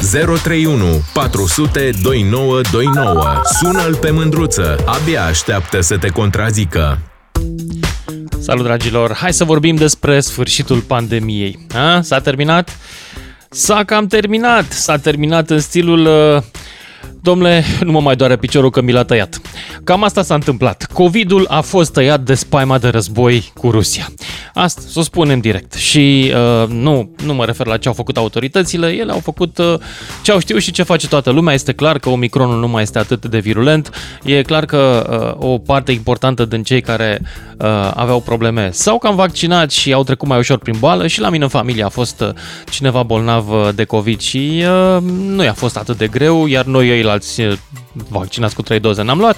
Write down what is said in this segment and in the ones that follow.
031 400 2929. Sună-l pe mândruță. Abia așteaptă să te contrazică. Salut, dragilor! Hai să vorbim despre sfârșitul pandemiei. A? S-a terminat? S-a cam terminat. S-a terminat în stilul... Uh, domnule, nu mă mai doare piciorul că mi l-a tăiat. Cam asta s-a întâmplat. Covidul a fost tăiat de spaima de război cu Rusia. Asta, să o spunem direct. Și uh, nu, nu mă refer la ce au făcut autoritățile, ele au făcut uh, ce au știut și ce face toată lumea. Este clar că Omicronul nu mai este atât de virulent. E clar că uh, o parte importantă din cei care uh, aveau probleme s-au cam vaccinat și au trecut mai ușor prin boală și la mine în familie a fost uh, cineva bolnav uh, de COVID și uh, nu i-a fost atât de greu, iar noi ceilalți uh, vaccinați cu trei doze n-am luat.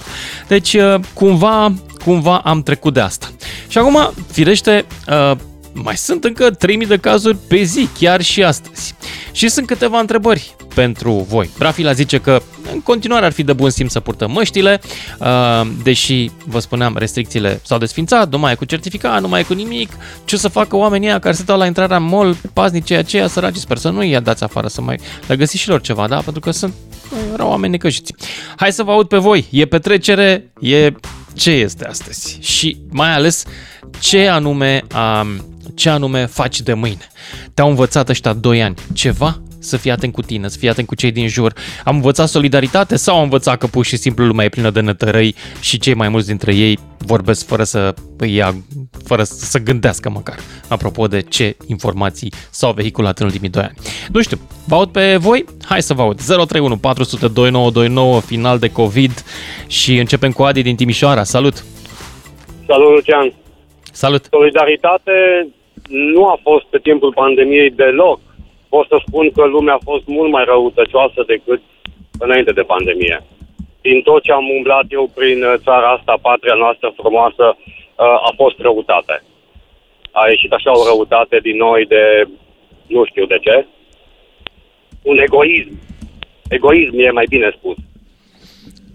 Deci, uh, cumva, cumva am trecut de asta. Și acum, firește, uh, mai sunt încă 3000 de cazuri pe zi, chiar și astăzi. Și sunt câteva întrebări pentru voi. Brafila zice că în continuare ar fi de bun simț să purtăm măștile, uh, deși, vă spuneam, restricțiile s-au desfințat, nu mai e cu certificat, nu mai e cu nimic. Ce să facă oamenii ăia care se dau la intrarea în mall, paznicii aceia săraci, sper să nu i dați afară, să mai le găsiți și lor ceva, da? Pentru că sunt erau oameni necăjiți. Hai să vă aud pe voi. E petrecere? E ce este astăzi? Și mai ales ce anume, um, ce anume faci de mâine? Te-au învățat ăștia 2 ani ceva? Să fii atent cu tine, să fii atent cu cei din jur. Am învățat solidaritate sau am învățat că pur și simplu lumea e plină de nătărăi și cei mai mulți dintre ei vorbesc fără să ia, fără să gândească măcar, apropo de ce informații s-au vehiculat în ultimii 2 ani. Nu știu, vă aud pe voi? Hai să vă aud. 031 400 2929, final de COVID și începem cu Adi din Timișoara. Salut! Salut, Lucian! Salut! Solidaritate nu a fost pe timpul pandemiei deloc. Pot să spun că lumea a fost mult mai răutăcioasă decât înainte de pandemie. Din tot ce am umblat eu prin țara asta, patria noastră frumoasă, uh, a fost răutate. A ieșit așa o răutate din noi de nu știu de ce. Un egoism. Egoism e mai bine spus.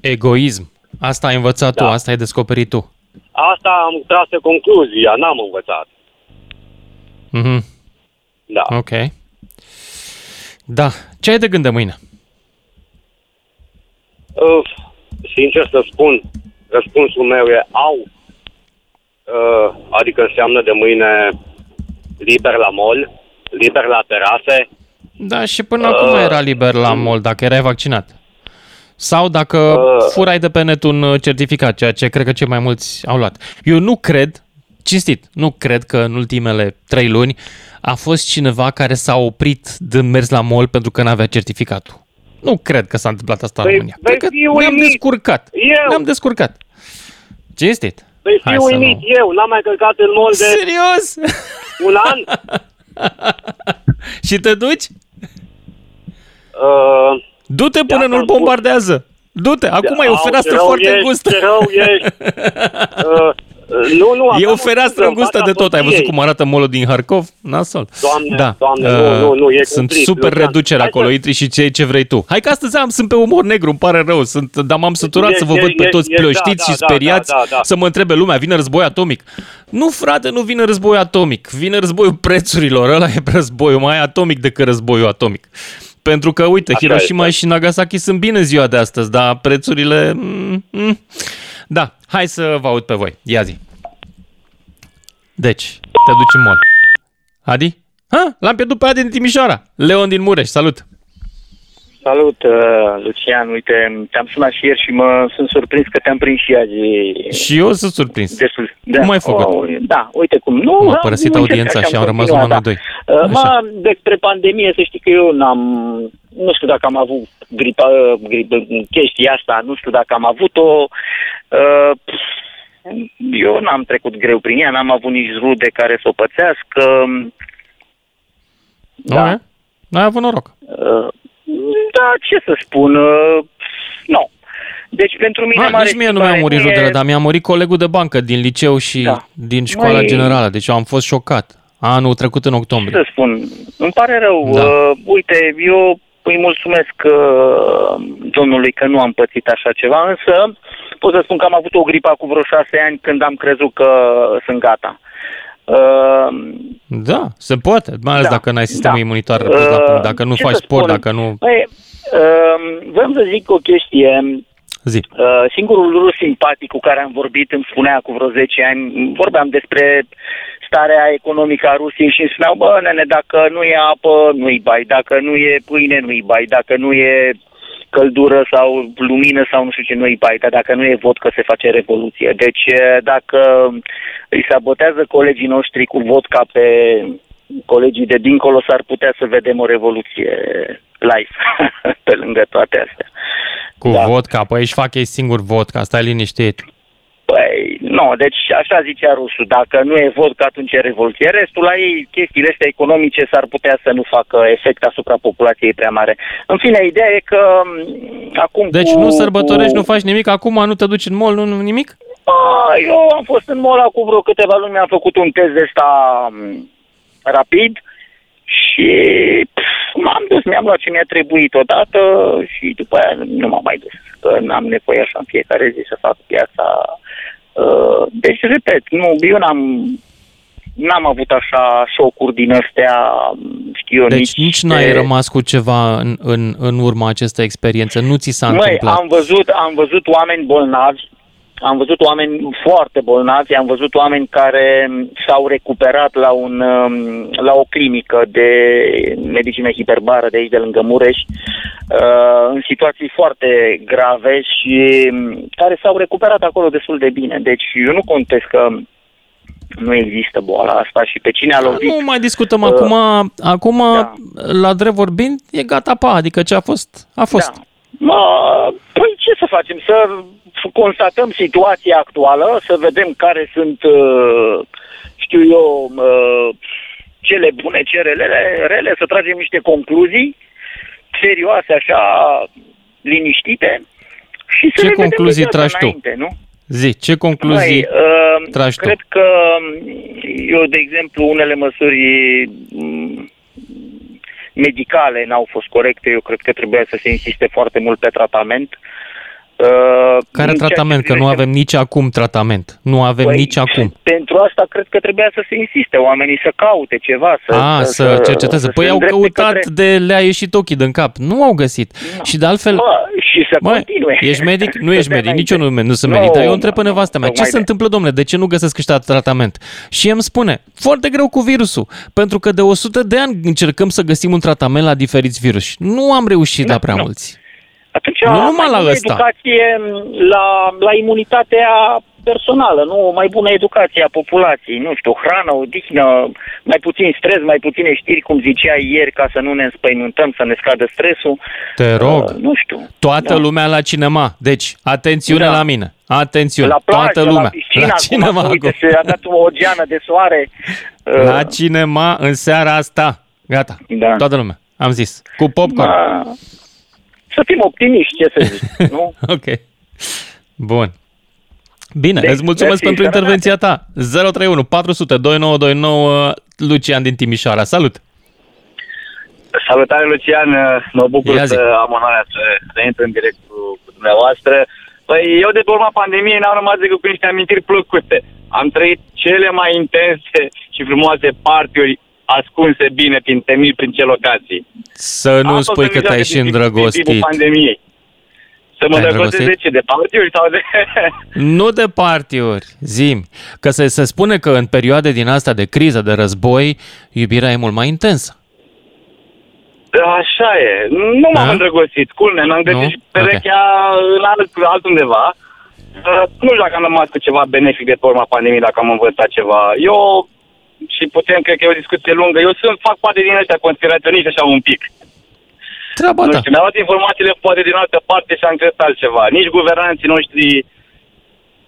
Egoism. Asta ai învățat da. tu, asta ai descoperit tu. Asta am tras concluzia, n-am învățat. Mhm. Da. Ok. Da. Ce ai de gând de mâine? Uh, sincer să spun, răspunsul meu e au. Uh, adică înseamnă de mâine liber la mall, liber la terase. Da, și până uh, acum era liber la mall dacă erai vaccinat. Sau dacă uh, furai de pe net un certificat, ceea ce cred că cei mai mulți au luat. Eu nu cred, cinstit, nu cred că în ultimele trei luni a fost cineva care s-a oprit de mers la mall pentru că n-avea certificatul. Nu cred că s-a întâmplat asta în Păi- România. păi Cred că fiu ne-am uimit. descurcat. Eu. Ne-am descurcat. Cinstit. Păi Hai fiu să uimit, nu. eu n-am mai călcat în mall de Serios? un an. și te duci? Uh, Du-te până ți-am nu-l spus. bombardează. Du-te, acum e o au, fereastră ce rău foarte ești, îngustă. Ce rău ești. Uh, nu, nu, E aveam o fereastră scuză, îngustă în de fața tot. Ai văzut soției. cum arată molul din Harkov? Nasol. Doamne, da. doamne, nu, nu, nu, e Sunt cumplit, super Lucian. reduceri Hai acolo, să- intri și ce, ce vrei tu. Hai că astăzi am, sunt pe umor negru, îmi pare rău, sunt, dar m-am săturat E- să vă e- văd pe e- toți e- da, plăștiți da, și da, speriați da, da, da. să mă întrebe lumea, vine război atomic. Nu, frate, nu vine război atomic, vine războiul prețurilor, ăla e războiul mai atomic decât războiul atomic. Pentru că, uite, Așa Hiroshima este. și Nagasaki sunt bine în ziua de astăzi, dar prețurile... Mm, mm. Da, hai să vă aud pe voi. Ia zi. Deci, te duci în mall. Adi? Ha, l-am pierdut pe Adi din Timișoara. Leon din Mureș, salut! Salut, uh, Lucian. Uite, te-am sunat și ieri și mă sunt surprins că te-am prins și azi. Și eu sunt surprins. Destul. Cum ai făcut? Oh, da, uite cum. Nu, M-a da, părăsit nu audiența încerc și așa, am rămas continua, numai noi da. doi. Uh, Mă, despre pandemie, să știi că eu n-am, nu știu dacă am avut gripa, gripă, chestia asta, nu știu dacă am avut-o. Uh, eu n-am trecut greu prin ea, n-am avut nici rude care să o pățească. Da. Okay. N-ai avut noroc. Uh, da, ce să spun, uh, nu. Deci pentru mine Ha, mare nici mie nu mi-a schimbare murit nu e- rudele, dar mi-a murit colegul de bancă din liceu și Da. din școala Mai- generală. Deci eu am fost șocat. Anul trecut în Ce octombrie. să spun, îmi pare rău. Da. Uh, uite, eu îi mulțumesc uh, domnului că nu am pățit așa ceva, însă pot să spun că am avut o gripă cu vreo șase ani când am crezut că sunt gata. Uh, Da, se poate, mai ales Da, dacă n-ai sistemul da. imunitar repus la Uh, punct, dacă nu ce faci să sport, spun? dacă nu... Păi, uh, vreau să zic o chestie. Zi. Uh, singurul lucru simpatic cu care am vorbit îmi spunea cu vreo 10 ani, vorbeam despre starea economică a Rusiei și îmi spuneau, bă, nene, dacă nu e apă, nu-i bai, dacă nu e pâine, nu-i bai, dacă nu e căldură sau lumină sau nu știu ce, nu-i bai, dar dacă nu e vodcă, se face revoluție. Deci, eh, dacă îi sabotează colegii noștri cu vodka pe colegii de dincolo, s-ar putea să vedem o revoluție live pe lângă toate astea. Cu Da. vodka, păi își fac ei singur vodka, stai liniștit. Păi, nu, deci așa zicea rusul, dacă nu e vodka, atunci e revoluție. Restul la ei, chestiile astea economice s-ar putea să nu facă efect asupra populației prea mare. În fine, ideea e că m, acum Deci cu, nu sărbătorești, cu... nu faci nimic, acum nu te duci în mall, nu, nu nimic? A, eu am fost în mall cu vreo câteva luni, mi-am făcut un test de ăsta m, rapid și pf, m-am dus, mi-am luat ce mi-a trebuit odată și după aia nu m-am mai dus. Că n-am nevoie așa în fiecare zi să fac piața. Uh, Deci, repet, nu, eu n-am, n-am avut așa șocuri din astea, știu eu, Deci nici, nici n-ai de- rămas cu ceva în, în, în urma acestei experiențe, nu ți s-a Măi, întâmplat. am văzut, am văzut oameni bolnavi, am văzut oameni foarte bolnavi, am văzut oameni care s-au recuperat la, un, um, la o clinică de medicină hiperbară de aici, de lângă Mureș, uh, în situații foarte grave și um, care s-au recuperat acolo destul de bine. Deci eu nu contest că nu există boala asta și pe cine a lovit. Nu mai discutăm Uh, acum, acum da. la drept vorbind, e gata pa, adică ce a fost, a fost. Da. Mă, păi ce să facem? Să f- constatăm situația actuală, să vedem care sunt, uh, știu eu, uh, cele bune, ce rele, rele, să tragem niște concluzii serioase, așa, liniștite și să Ce ne vedem concluzii de viața tragi tu? înainte, nu? Zi, ce concluzii Măi, uh, tragi tu? cred că eu, de exemplu, unele măsuri m, medicale n-au fost corecte. Eu cred că trebuia să se insiste foarte mult pe tratament. Uh, Care în ceea ce tratament? Că nu privește- avem nici acum tratament. Nu avem Păi, nici acum. Pentru asta cred că trebuia să se insiste, oamenii să caute ceva. Să, A, să cerceteze. să Păi se au îndrepte căutat către- de le-a ieșit ochii din cap. Nu au găsit. Și de altfel, Bă, și să Mă, continue. ești medic? Nu Să ești dea medic, nici eu nu, înainte. nu sunt Nu, medic, dar eu întreb pe nu, nevastă mea, ce tocmai se de- întâmplă, domnule, de ce nu găsesc ăștia tratament? Și îmi spune, foarte greu cu virusul, pentru că de 100 de ani încercăm să găsim un tratament la diferiți virus. Nu am reușit la prea nu. mulți. Atunci Nu mai numai la bună ăsta. educație la, la imunitatea personală, nu mai bună educație a populației, nu știu, hrană, odihnă, mai puțin stres, mai puține știri, cum ziceai ieri, ca să nu ne înspăimântăm, să ne scadă stresul. Te rog, Uh, nu știu. toată da. lumea la cinema. Deci, atențiune Da. la mine. Atențiune, La plajă, toată lumea. la piscină, la acum, cinema. uite, acum. se a dat o geană de soare. Uh, La cinema în seara asta. Gata. Da. Toată lumea. Am zis. Cu popcorn. ma- să fim optimiști, ce să zic, nu? Ok. Bun. Bine, Deci, îți mulțumesc mersi, pentru sănătate. intervenția ta. 031 400 2929 Lucian din Timișoara. Salut! Salutare, Lucian! Mă bucur Ia zi. să am onoarea să, să intru în direct cu, cu dumneavoastră. Păi eu de pe urma pandemiei n-am rămas decât cu niște amintiri plăcute. Am trăit cele mai intense și frumoase partiuri ascunse bine prin temii, prin ce locații. Să nu Asta spui o să că mi te-ai joace și din- din timpul îndrăgostit. pandemiei. Să mă Te-ai îndrăgostesc de îndrăgostit? ce? De partiuri sau de... Nu de partiuri, zim. Că se, se spune că în perioade din asta de criză, de război, iubirea e mult mai intensă. Așa e. Nu m-am A? îndrăgostit. Culme, mi-am găsit Nu? și perechea în alt, altundeva. Uh, Nu știu dacă am rămas cu ceva benefic de pe urma pandemiei, dacă am învățat ceva. Eu, și putem, cred că e o discuție lungă, eu sunt, fac parte din ăștia conspiraționiști așa un pic. Treaba Nu ta. știu, mi-au luat informațiile poate din altă parte și am crezut altceva. Nici guvernanții noștri,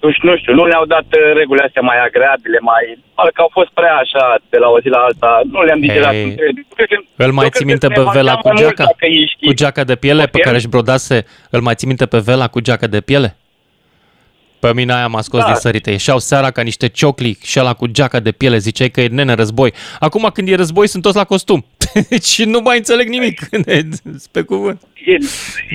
nu știu, nu știu, nu ne-au dat uh, regulile astea mai agreabile, mai... Parcă au fost prea așa, de la o zi la alta. Nu le-am digerat. Ei, cum trebuie. Cred că- Îl mai eu cred ții că minte ne pe mangeam Vela cu mai mult geaca? dacă ești- Cu geaca de piele pe Poftim? care își brodase, îl mai ții minte pe Vela cu geaca de piele? Pe mine aia m-a scos Da. din sărite. Ieșeau seara ca niște ciocli și ăla cu geaca de piele. Ziceai că e nene război. Acum când e război sunt toți la costum. și nu mai înțeleg nimic. Pe cuvânt. E,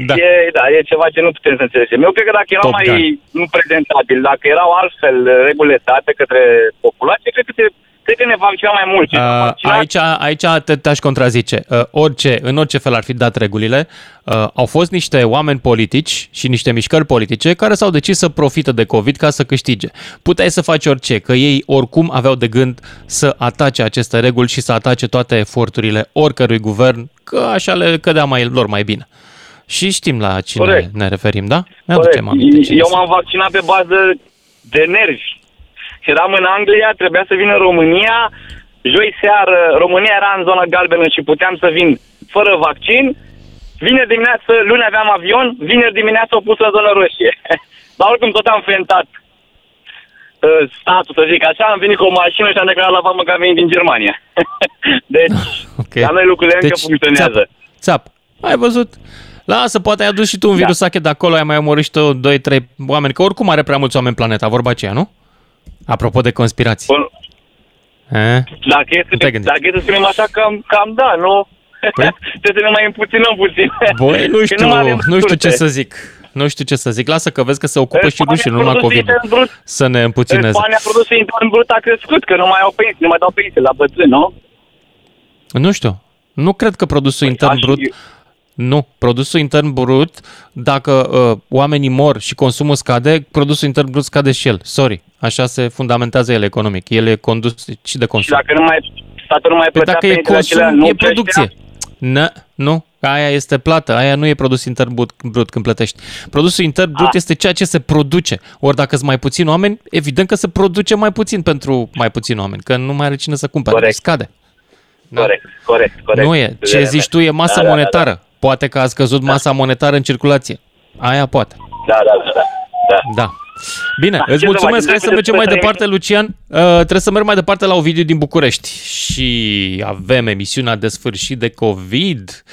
Da. da. E, da, e ceva ce nu putem să înțelegem. Eu cred că dacă erau Top mai nu prezentabil, dacă erau altfel uh, regulile date către populație, cred că, se, cred că ne vaccina mai mult. Uh, aici, aici te, te-aș contrazice. Uh, orice, în orice fel ar fi dat regulile, uh, au fost niște oameni politici și niște mișcări politice care s-au decis să profită de COVID ca să câștige. Puteai să faci orice, că ei oricum aveau de gând să atace aceste reguli și să atace toate eforturile oricărui guvern, că așa le cădea mai, lor mai bine. Și știm la cine Corect. ne referim, da? Ne Corect. Eu m-am vaccinat pe bază de nervi eram în Anglia, trebuia să vin în România, joi seară, România era în zona galbenă și puteam să vin fără vaccin, vineri dimineață, luni aveam avion, vineri dimineață au pus la zonă roșie. Dar oricum tot am fentat uh, statul, să zic așa, am venit cu o mașină și am declarat la vamă că am venit din Germania. deci, okay. la noi lucrurile deci, încă funcționează. Țap, țap. Ai văzut? Lasă, poate ai adus și tu un virus da. de acolo, ai mai omorât și tu 2-3 oameni, că oricum are prea mulți oameni planeta, vorba aceea, nu? Apropo de conspirații. Bun. A? Dacă e, să, dacă e să spunem așa, cam, cam da, nu? Păi? Trebuie să ne mai împuținăm puțin. Băi, nu știu, nu, nu știu ce să zic. Nu știu ce să zic. Lasă că vezi că se ocupă și rușii, nu numai covid să ne împuțineze. În Spania produsul intern brut a crescut, că nu mai au pensii, nu mai dau pensii la bătrâni, nu? Nu știu. Nu cred că produsul păi, intern brut... Nu, produsul intern brut, dacă uh, oamenii mor și consumul scade, produsul intern brut scade și el. Sorry, așa se fundamentează el economic. El e condus și de consum. Și dacă nu mai, statul nu mai păi dacă e consum, acelea, nu e producție. Nu, nu, aia este plată, aia nu e produs intern brut, brut când plătești. Produsul intern brut A. este ceea ce se produce. Ori dacă sunt mai puțini oameni, evident că se produce mai puțin pentru mai puțini oameni, că nu mai are cine să cumpere, Corect. scade. Da. Corect, corect, corect. Nu e. Ce zici tu e masă da, monetară. Da, da, da. Poate că a scăzut da. masa monetară în circulație. Aia poate. Da, da, da. Da. da. Da. Bine, da, îți mulțumesc. Hai să mergem mai departe, Lucian. Uh, trebuie să merg mai departe la Ovidiu din București. Și avem emisiunea de sfârșit de COVID.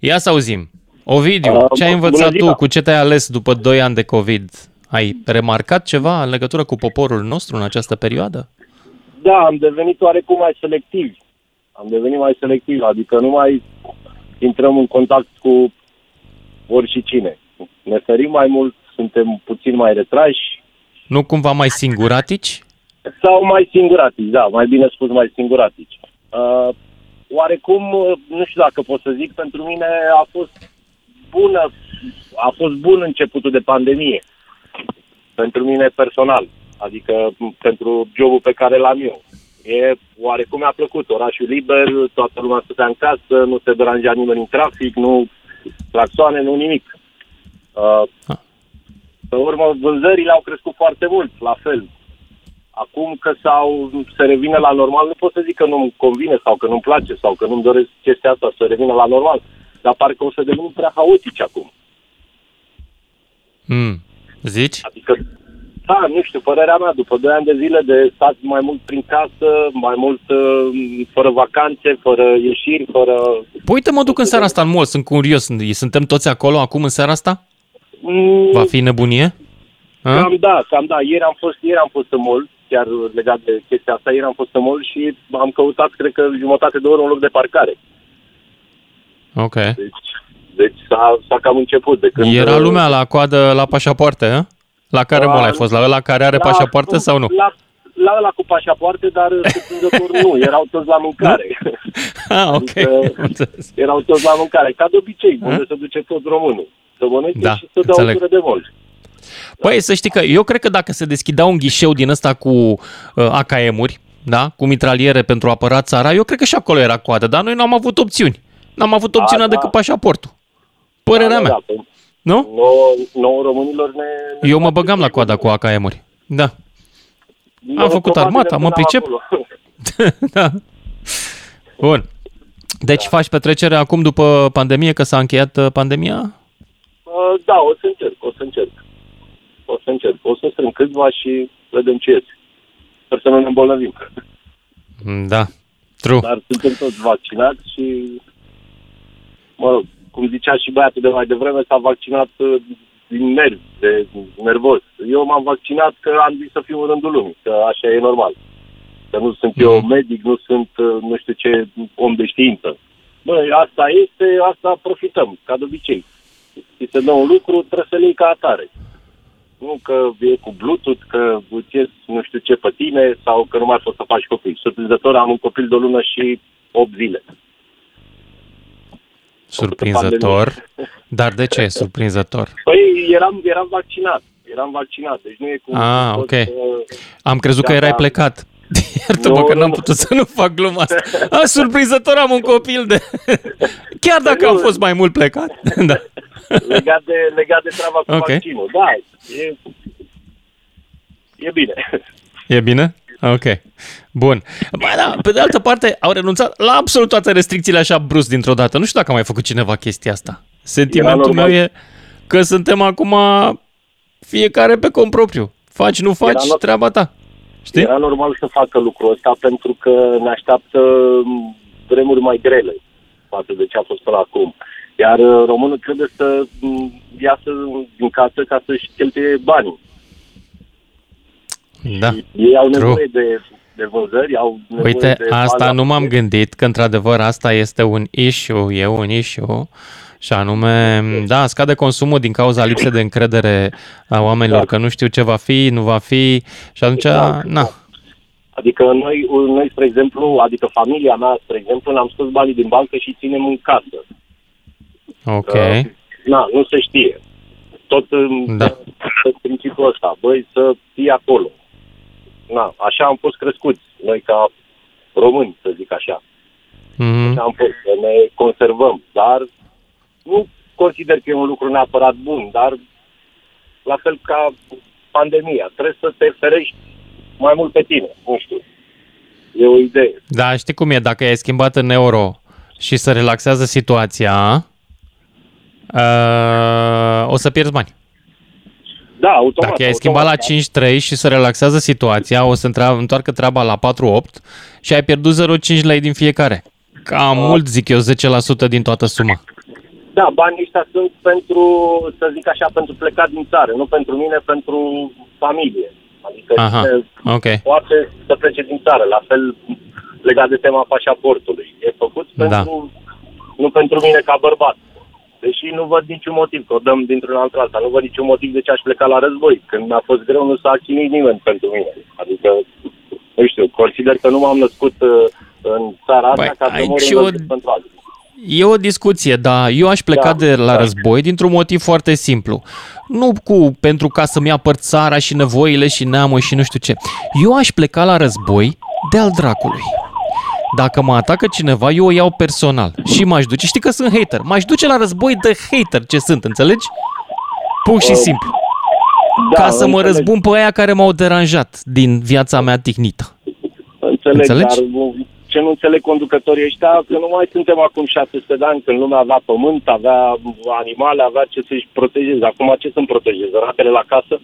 Ia să auzim. Ovidiu, uh, ce ai învățat tu? Cu ce te-ai ales după 2 ani de COVID? Ai remarcat ceva în legătură cu poporul nostru în această perioadă? Da, am devenit oarecum mai selectiv. Am devenit mai selectiv, adică nu mai intrăm în contact cu oricine. Ne ferim mai mult, suntem puțin mai retrași. Nu cumva mai singuratici? Sau mai singuratici, da, mai bine spus mai singuratici. Uh, oarecum, nu știu dacă pot să zic, pentru mine a fost bună, a fost bun începutul de pandemie. Pentru mine personal, adică pentru jobul pe care l-am eu. E, oarecum mi-a plăcut, orașul liber, toată lumea stătea în casă, nu se deranja nimeni în trafic, nu claxoane, nu nimic. Uh, ah. Pe urmă, vânzările au crescut foarte mult, la fel. Acum că sau se revine la normal, nu pot să zic că nu-mi convine sau că nu-mi place sau că nu-mi doresc chestia asta să revină la normal, dar parcă o să devenim prea haotici acum. Mm. Zici? Adică da, nu știu, părerea mea, după 2 ani de zile de stat mai mult prin casă, mai mult uh, fără vacanțe, fără ieșiri, fără... Păi uite, mă duc în seara asta în mall, sunt curios. Suntem toți acolo acum în seara asta? Mm, Va fi nebunie? Cam da, cam da. Ieri am fost, ieri am fost în mall, chiar legat de chestia asta, ieri am fost în mall și am căutat, cred că, jumătate de oră un loc de parcare. Ok. Deci, deci s-a, s-a cam început. De când, Era lumea la coadă la pașapoarte, eh? La care mall ai fost? La ăla care are la, pașapoarte sau nu? La, la ăla cu pașapoarte, dar surprinzător nu. Erau toți la mâncare. ah, ok. Adică, erau toți la mâncare. Ca de obicei, unde se duce tot românul. Să mănânce da, și să dea o tură de vol. Păi, să știi că eu cred că dacă se deschidea un ghișeu din ăsta cu uh, AKM-uri, da, cu mitraliere pentru a apăra țara, eu cred că și acolo era coadă, dar noi n-am avut opțiuni. N-am avut opțiunea da, decât da. pașaportul. Părerea da, mea. Da, da. Nu? Nouă, nouă românilor ne... ne Eu mă băgam la coada cu AKM-uri. Da. Am făcut armata, mă pricep. da. Bun. Deci da. faci petrecere acum după pandemie, că s-a încheiat uh, pandemia? Uh, da, o să încerc, o să încerc. O să încerc. O să strâng câțiva și vedem ce iese. Sper să nu ne îmbolnăvim. Da, true. Dar suntem toți vaccinați și, mă rog, cum zicea și băiatul de mai devreme, s-a vaccinat uh, din nervi, de nervos. Eu m-am vaccinat că am zis să fiu în rândul lumii, că așa e normal. Că nu sunt eu mhm. medic, nu sunt uh, nu știu ce om de știință. Băi, asta este, asta profităm, ca de obicei. Este dă un lucru, trebuie să le iei ca atare. nu că e cu Bluetooth, că îți ies nu știu ce pe tine sau că nu mai poți să faci copii. Surprinzător am un copil de o lună și 8 zile. Surprinzător. Dar de ce surprinzător? Păi eram, eram vaccinat. Eram vaccinat, deci nu e cum... Ah, cum ok. să- Am crezut că Da, erai da. plecat. Iartă-mă Nu, că n-am nu. putut să nu fac gluma asta. A, surprinzător am un copil de... Chiar dacă am fost mai mult plecat. Da. legat, de, legat de treaba cu Ok. vaccinul. Da, e, e bine. E bine? Ok. Bun. Ba da, pe de altă parte, au renunțat la absolut toate restricțiile așa brusc dintr-o dată. Nu știu dacă a mai făcut cineva chestia asta. Sentimentul Era meu normal. e că suntem acum fiecare pe cont propriu. Faci, nu faci, Era normal. treaba ta. Știi? Era normal să facă lucrul ăsta pentru că ne așteaptă m, vremuri mai grele față de ce a fost până acum. Iar uh, românul trebuie să m, iasă din casă ca să-și cheltuie banii. Da. Ei au True. nevoie de, de vânzări, au nevoie Uite, de asta bani nu m-am la- gândit că într-adevăr asta este un issue, e un issue și anume, da, scade consumul din cauza lipsei de încredere a oamenilor, Da. că nu știu ce va fi, nu va fi și atunci, Exact, na, Adică noi, noi, spre exemplu, adică familia mea, spre exemplu, ne-am scos banii din bancă și ținem în casă. ok, Uh, na, nu se știe. Tot în, Da. în principiul ăsta, băi, să fii acolo. Na, așa am fost crescuți, noi ca români, să zic așa. Mhm. Așa am fost, să ne conservăm, dar nu consider că e un lucru neapărat bun, dar la fel ca pandemia, trebuie să te ferești mai mult pe tine, nu știu. E o idee. Da, știi cum e, dacă ai schimbat în euro și se relaxează situația, uh, o să pierzi bani. Da, automat. Dacă ai schimbat la automat, 5-3 și se relaxează situația, o să întra- întoarcă treaba la 4-8 și ai pierdut 0,5 lei din fiecare. Cam mult, zic eu, 10% din toată suma. Da, banii ăștia sunt pentru, să zic așa, pentru plecat din țară, nu pentru mine, pentru familie. Adică Aha, cine ok. poate să plece din țară, la fel legat de tema pașaportului. E făcut Da. pentru, nu pentru mine ca bărbat. Deși nu văd niciun motiv, că o dăm dintr-un alt alta, nu văd niciun motiv de ce aș pleca la război. Când mi-a fost greu, nu s-a chinuit nimeni pentru mine. Adică, nu știu, consider că nu m-am născut uh, în țara asta Băi, ca să aici mor e o- în pentru alții. E o discuție, dar eu aș pleca Da, de la da. război dintr-un motiv foarte simplu. Nu cu pentru ca să-mi apăr țara și nevoile și neamul și nu știu ce. Eu aș pleca la război de al dracului. Dacă mă atacă cineva, eu o iau personal și m-aș duce. Știi că sunt hater. M-aș duce la război de hater ce sunt, înțelegi? Pur și Uh, simplu. Da, ca să mă înțeleg. răzbun pe aia care m-au deranjat din viața mea ticnită. Înțeleg, Înțelegi? dar nu- ce nu înțeleg conducătorii ăștia, că nu mai suntem acum 600 de ani, când lumea avea pământ, avea animale, avea ce să-și protejeze. Acum ce să-mi protejeze? Ratele la casă?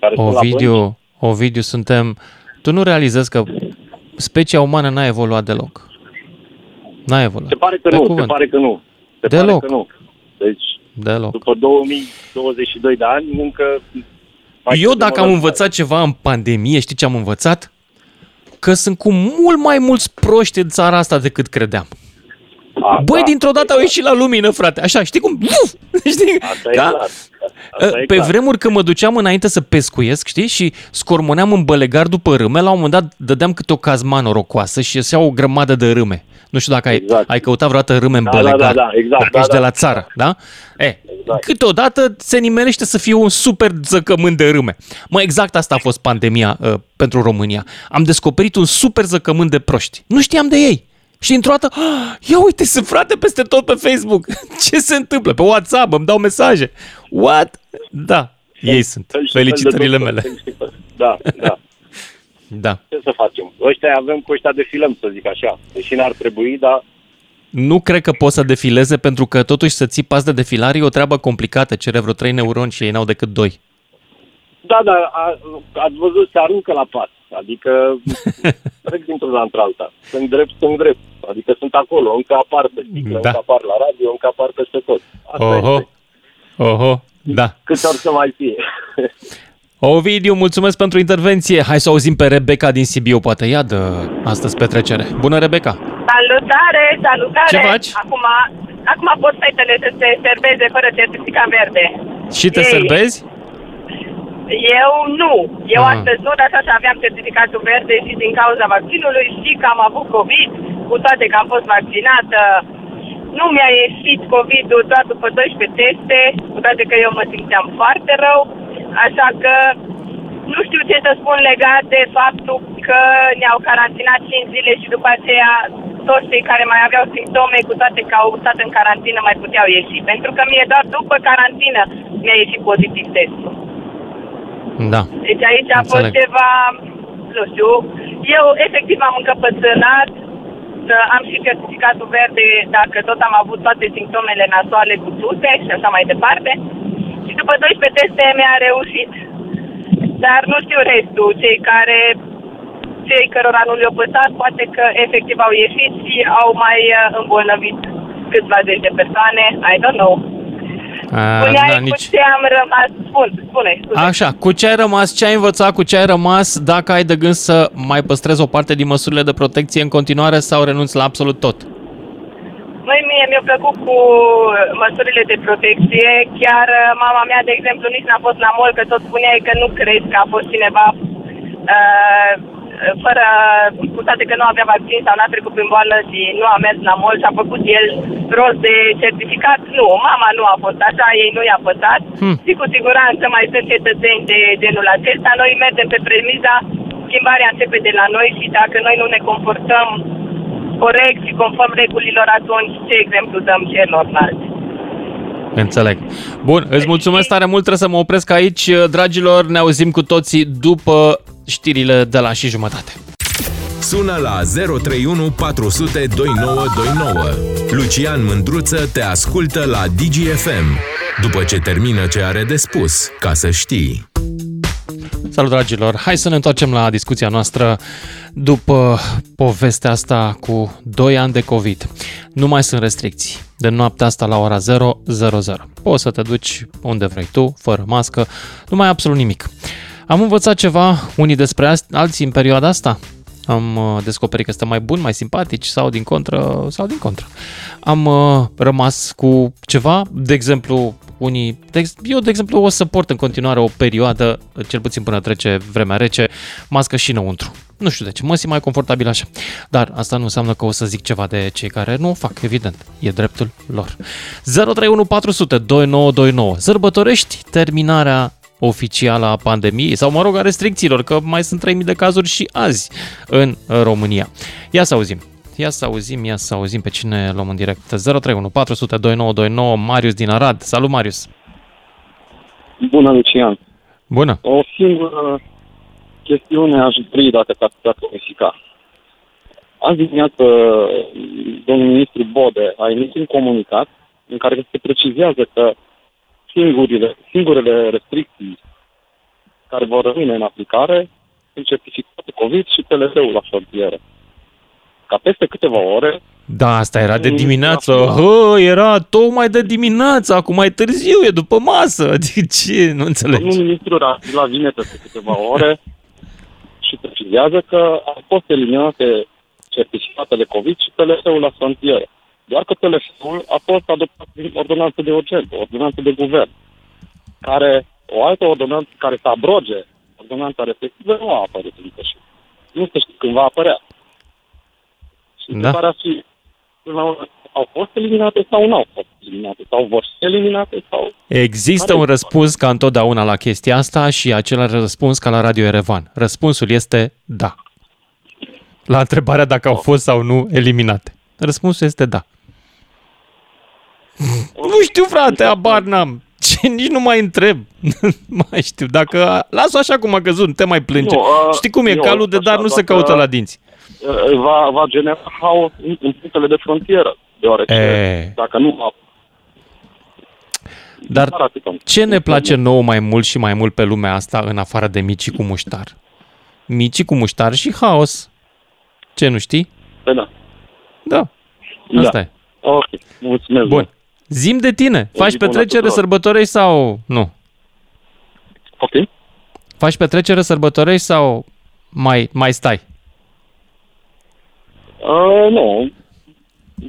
Care sunt la bănci? Ovidiu, Ovidiu, suntem... Tu nu realizezi că specia umană n-a evoluat deloc. N-a evoluat. Se pare că Pe nu, cuvânt. se pare că nu. Se Deloc. pare că nu. Deci, Deloc. după 2022 de ani, încă... mai Eu suntem dacă în am război. învățat ceva în pandemie, știi ce am învățat? Că sunt cu mult mai mulți proști în țara asta decât credeam. A, Băi, da, dintr-o dată au ieșit la lumină, frate. Așa, știi cum? Uf! Știi? Asta e Ca- clar. Asta e Pe clar. vremuri când mă duceam înainte să pescuiesc, știi, și scormoneam în bălegar după râme, la un moment dat dădeam câte o cazma norocoasă și iesea o grămadă de râme. Nu știu dacă ai, Exact. ai căutat vreodată râme în Da, da, bălegar, da, da, exact, dacă da, ești da. de la țară, da? E, Exact. câteodată se nimerește să fie un super zăcământ de râme. Mă, exact asta a fost pandemia uh, pentru România. Am descoperit un super zăcământ de proști. Nu știam de ei. Și într-o dată, "Ah, ia uite, sunt frate peste tot pe Facebook. Ce se întâmplă? Pe WhatsApp îmi dau mesaje. What? Da, ei sunt. Fel și fel de Felicitările doctor, mele. fel și fel. Da, da. Da. Ce să facem? Ăștia avem cu ăștia defilăm, să zic așa. Deși n-ar trebui, dar Nu cred că poți să defileze pentru că totuși să ții pas de defilare e o treabă complicată. Cere vreo 3 neuroni și ei n-au decât 2. Da, da, a, ați văzut, se aruncă la pas. Adică trec dintr-una într-alta. Sunt drept, sunt drept. Adică sunt acolo, încă apar pe sticlă, Da. încă apar la radio, încă apar peste tot. Asta Oho, este. oho, da. Câte ori să mai fie. Ovidiu, mulțumesc pentru intervenție. Hai să auzim pe Rebecca din Sibiu, poate ea dă astăzi petrecere. Bună, Rebecca! Salutare, salutare! Ce faci? Acum, acum pot fetele să se serveze fără certificat verde. Și te Ei. serbezi? Eu nu. Eu Ah. astăzi nu, dar așa aveam certificatul verde și din cauza vaccinului și că am avut COVID, cu toate că am fost vaccinată. Nu mi-a ieșit COVID-ul doar după 12 teste, cu toate că eu mă simțeam foarte rău. Așa că nu știu ce să spun legat de faptul că ne-au carantinat 5 zile și după aceea toți cei care mai aveau simptome, cu toate că au stat în carantină, mai puteau ieși. Pentru că mie doar după carantină mi-a ieșit pozitiv testul. Da. Deci aici a fost Înțeleg. ceva, nu știu, eu efectiv am încăpățânat să am și certificatul verde dacă tot am avut toate simptomele nasoale cu tute și așa mai departe. Și după 12 teste mi-a reușit. Dar nu știu restul, cei care cei cărora nu le-au păsat, poate că efectiv au ieșit și au mai uh, îmbolnăvit câțiva zeci de persoane, I don't know. A, Spuneai da, cu nici... ce am rămas, spun, spune, scuze. Așa, cu ce ai rămas, ce ai învățat, cu ce ai rămas, dacă ai de gând să mai păstrezi o parte din măsurile de protecție în continuare sau renunți la absolut tot? Măi, mie mi-a plăcut cu măsurile de protecție. Chiar uh, mama mea, de exemplu, nici n-a fost la mall, că tot spuneai că nu crezi că a fost cineva uh, fără, cu toate că nu avea vaccin sau n-a trecut prin boală și nu a mers la mall și a făcut el rost de certificat. Nu, mama nu a fost așa, ei nu i-a păsat. Hmm. Și cu siguranță mai sunt cetățeni de genul acesta. Noi mergem pe premiza schimbarea începe de la noi și dacă noi nu ne comportăm corect și conform regulilor, atunci ce exemplu dăm celorlalți? Înțeleg. Bun, îți mulțumesc tare mult, trebuie să mă opresc aici. Dragilor, ne auzim cu toții după știrile de la și jumătate. Sună la 031 400 2929. Lucian Mândruță te ascultă la DGFM. După ce termină ce are de spus, ca să știi. Salut, dragilor! Hai să ne întoarcem la discuția noastră după povestea asta cu 2 ani de COVID. Nu mai sunt restricții. De noaptea asta la ora 0, 00. Poți să te duci unde vrei tu, fără mască, nu mai ai absolut nimic. Am învățat ceva unii despre ast- alții în perioada asta? Am uh, descoperit că suntem mai buni, mai simpatici sau din contră, sau din contră. Am uh, rămas cu ceva, de exemplu, unii, de, ex- eu de exemplu o să port în continuare o perioadă, cel puțin până trece vremea rece, mască și înăuntru. Nu știu de ce, mă simt mai confortabil așa. Dar asta nu înseamnă că o să zic ceva de cei care nu o fac, evident. E dreptul lor. 031 400 2929. Sărbătorești terminarea oficială a pandemiei sau, mă rog, a restricțiilor, că mai sunt 3000 de cazuri și azi în România. Ia să auzim. Ia să auzim, ia să auzim pe cine luăm în direct. 031 400 2929 Marius din Arad. Salut, Marius! Bună, Lucian. Bună! O singură chestiune aș dori dacă te-ar putea clarifica. Azi dimineață, domnul ministru Bode a emis un comunicat în care se precizează că singurile, singurele restricții care vor rămâne în aplicare sunt certificatul COVID și TLS-ul la frontieră. Ca peste câteva ore Da, asta era de Mm, dimineață. da. Hă, era tocmai de dimineață, acum mai târziu, e după masă. De ce? Nu înțeleg. Domnul ministru a la vine peste câteva ore și precizează că au fost eliminate certificatele COVID și TLS-ul la frontieră. Doar că TLS-ul a fost adoptat prin ordonanță de urgență, ordonanță de guvern, care o altă ordonanță care să abroge ordonanța respectivă nu a apărut încă și nu se știe când va apărea. Și Da. întrebarea fi, până la urmă, au fost eliminate sau nu au fost eliminate? Sau vor fi eliminate sau... Există Care un e răspuns ca întotdeauna la chestia asta și același răspuns ca la Radio Erevan. Răspunsul este da. La întrebarea dacă au fost sau nu eliminate. Răspunsul este da. Nu știu, frate, abar n-am. Ce, nici nu mai întreb. Nu mai știu. Dacă las-o așa cum a căzut, nu te mai plânge. Nu, a, Știi cum e, nu, calul de așa, dar nu se dacă- caută la dinți. uh, va, va genera haos în, în punctele de frontieră, deoarece E. dacă nu va... Dar Doar atât am- ce ne place nouă mai mult și mai mult pe lumea asta în afară de micii cu muștar? Micii cu muștar și haos. Ce, nu știi? Păi da. Da, Da. asta e. Ok, mulțumesc. Bun. Zim de tine. O Faci zi bună petrecere, tuturor. sărbătorești sau nu? Ok. Faci petrecere, sărbătorești sau mai, mai stai? Uh, nu.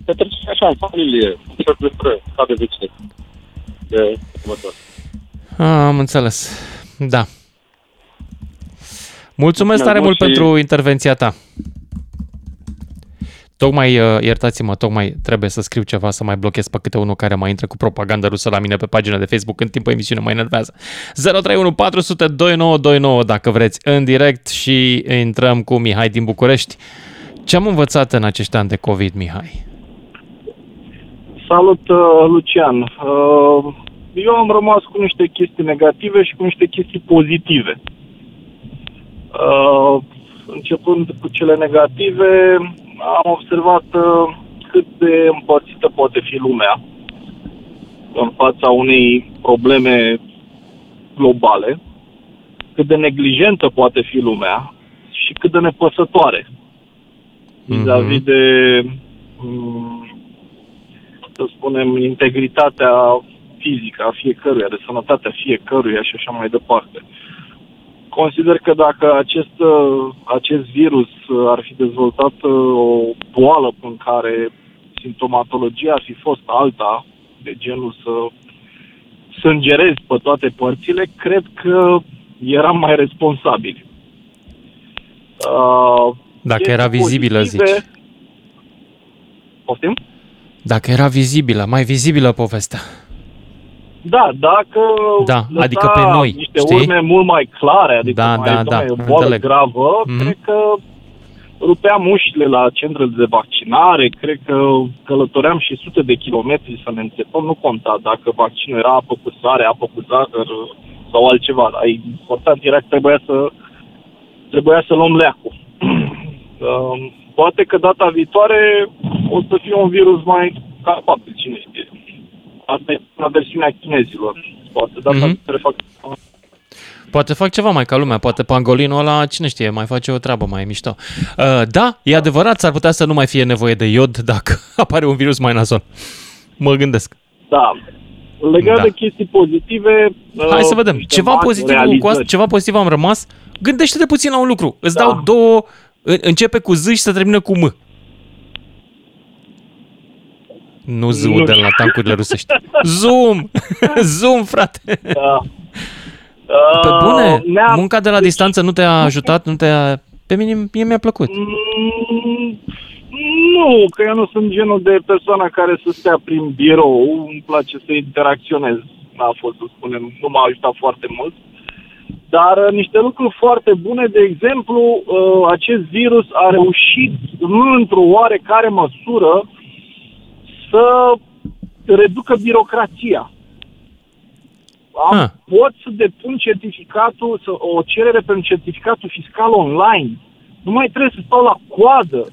Petrecem așa, în familie, să despre ca de obicei. De sărbători. Ah, am înțeles. Da. Mulțumesc tare mult și- pentru intervenția ta. Tocmai, uh, iertați-mă, tocmai trebuie să scriu ceva să mai blochez pe câte unul care mai intră cu propagandă rusă la mine pe pagina de Facebook în timpul emisiunii, mă enervează. 031 400 2929 dacă vreți în direct și intrăm cu Mihai din București. Ce am învățat în acești ani de COVID, Mihai? Salut, uh, Lucian. Uh, Eu am rămas cu niște chestii negative și cu niște chestii pozitive. Uh, Începând cu cele negative, am observat uh, cât de împărțită poate fi lumea în fața unei probleme globale, cât de neglijentă poate fi lumea și cât de nepăsătoare vis-a-vis de mm, să spunem, integritatea fizică a fiecăruia, de sănătatea fiecăruia și așa mai departe. Consider că dacă acest, uh, acest virus uh, ar fi dezvoltat uh, o boală în care simptomatologia ar fi fost alta, de genul să sângerezi pe toate părțile, cred că eram mai responsabili. Uh, Dacă chestii era vizibilă, pozitive- zici. Poftim? Dacă era vizibilă, mai vizibilă povestea. Da, dacă Da, lăsa adică pe noi, niște știi? urme mult mai clare, adică Da, mai, da, da, dom'le, o boală înțeleg. gravă, Mhm. cred că rupeam ușile la centrele de vaccinare, cred că călătoream și sute de kilometri să ne înțepăm, nu conta dacă vaccinul era apă cu sare, apă cu zahăr sau altceva, dar important era că trebuia să, trebuia să luăm leacul. Um, Poate că data viitoare o să fie un virus mai capabil, cine știe. Asta e la versiunea chinezilor. Poate data Mhm. viitoare fac Poate fac ceva mai ca lumea, poate pangolinul ăla, cine știe, mai face o treabă mai mișto. Uh, da, e adevărat, s-ar putea să nu mai fie nevoie de iod dacă apare un virus mai nasol. Mă gândesc. Da. Legat Da. de chestii pozitive... Hai uh, să vedem. niște Ceva mari pozitiv, cu realizări. asta, ceva pozitiv am rămas. Gândește-te puțin la un lucru. Îți Da. dau două... în- Începe cu Z și se termină cu M. Nu Z Nu de la tancurile rusești. Zoom! Zoom, frate! Da. Pe Uh, bune, ne-a- munca de la distanță nu te-a ajutat? Nu te-a... Pe mine, mie mi-a plăcut. Mm, Nu, că eu nu sunt genul de persoană care să stea prin birou. Îmi place să interacționez. N-a fost, să spunem, nu m-a ajutat foarte mult. Dar uh, niște lucruri foarte bune, de exemplu, uh, acest virus a reușit, nu într-o oarecare măsură, să reducă birocrația. Am, Ah. pot să depun certificatul, să, o cerere pentru certificatul fiscal online. Nu mai trebuie să stau la coadă.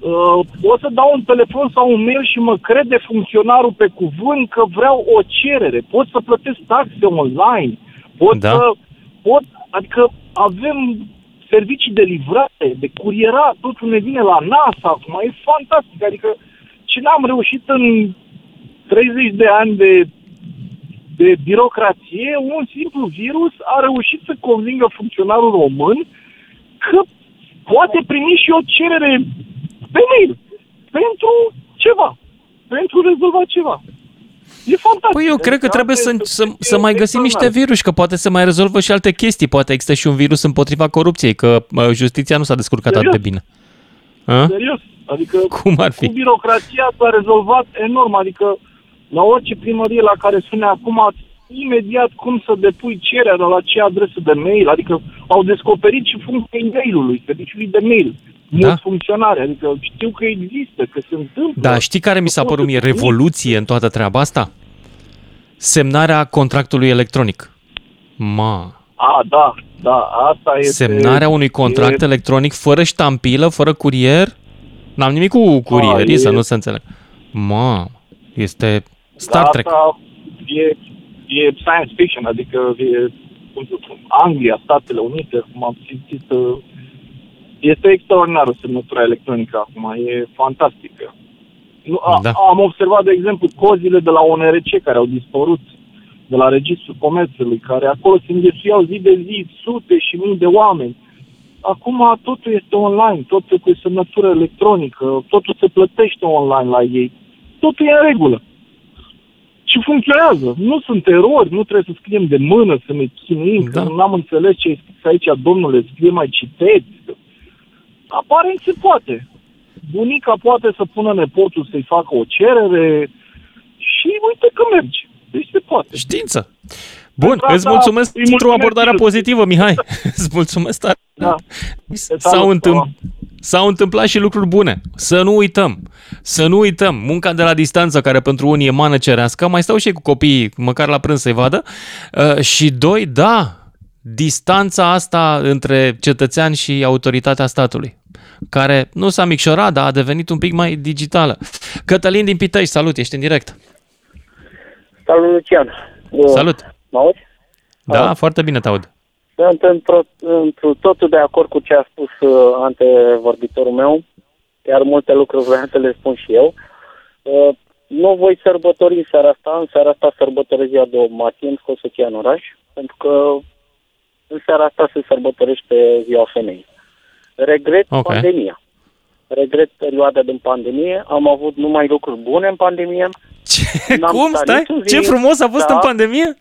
Uh, pot să dau un telefon sau un mail și mă crede funcționarul pe cuvânt că vreau o cerere. Pot să plătesc taxe online. Pot Da. să... Pot, adică avem servicii de livrare, de curierat, totul ne vine la NASA acum, e fantastic. Adică ce n-am reușit în 30 de ani de de birocrație, un simplu virus a reușit să convingă funcționarul român că poate primi și o cerere pe mail pentru ceva, pentru rezolva ceva. E fantastic. Păi eu cred că Adică trebuie asta să, este- să, e să mai găsim niște extraordinar. virus, că poate se mai rezolvă și alte chestii. Poate există și un virus împotriva corupției, că mă, justiția nu s-a descurcat atât de Serios? bine. A? Serios. Adică Cum ar fi? cu birocrația s-a rezolvat enorm. Adică la orice primărie la care sune acum, imediat cum să depui cererea, la ce adresă de mail. Adică au descoperit și funcția e-mailului, serviciului de mail. Mulți Da. funcționari. Adică știu că există, că se întâmplă. Da, știi care mi s-a părut mie revoluție în toată treaba asta? Semnarea contractului electronic. Ma, A, da, da, asta este... semnarea unui contract e- electronic fără ștampilă, fără curier? N-am nimic cu curierii, e- să nu se înțeleg. Ma, este Star Trek. Asta e, e science fiction, adică e cum să spun, Anglia, Statele Unite, cum am simțit, uh, este extraordinară semnătura electronică acum, e fantastică. Nu, a, Da. Am observat, de exemplu, cozile de la ONRC care au dispărut, de la Registrul Comerțului, care acolo se înghesuiau zi de zi sute și mii de oameni. Acum totul este online, totul cu semnătură electronică, totul se plătește online la ei. Totul e în regulă. și funcționează. Nu sunt erori, nu trebuie să scriem de mână, să ne chinuim, da. că nu am înțeles ce e scris aici, domnule, scrie mai citeți. Aparent se poate. Bunica poate să pună nepotul să-i facă o cerere și uite că merge. Deci se poate. Știință. Bun, îți mulțumesc pentru abordarea pozitivă, Mihai. îți mulțumesc tare. Da. S-au, întâmpl- s-au întâmplat și lucruri bune. Să nu uităm. Să nu uităm. Munca de la distanță, care pentru unii e mană cerească, mai stau și cu copiii, măcar la prânz să-i vadă. Uh, și doi, da, distanța asta între cetățean și autoritatea statului, care nu s-a micșorat, dar a devenit un pic mai digitală. Cătălin din Pitești, salut, ești în direct. Salut, Lucian. Salut. Mă auzi? Da, ah. foarte bine te aud. Sunt într într totul de acord cu ce a spus uh, antevorbitorul meu. Chiar multe lucruri vreau să le spun și eu. Uh, nu voi sărbători în seara asta. În seara asta sărbătoresc ziua de Martin cu soția în oraș, pentru că în seara asta se sărbătorește ziua femeii. Regret okay. pandemia. Regret perioada din pandemie. Am avut numai lucruri bune în pandemie. Ce? Cum? Stai? Zi, Ce frumos a fost da. în pandemie?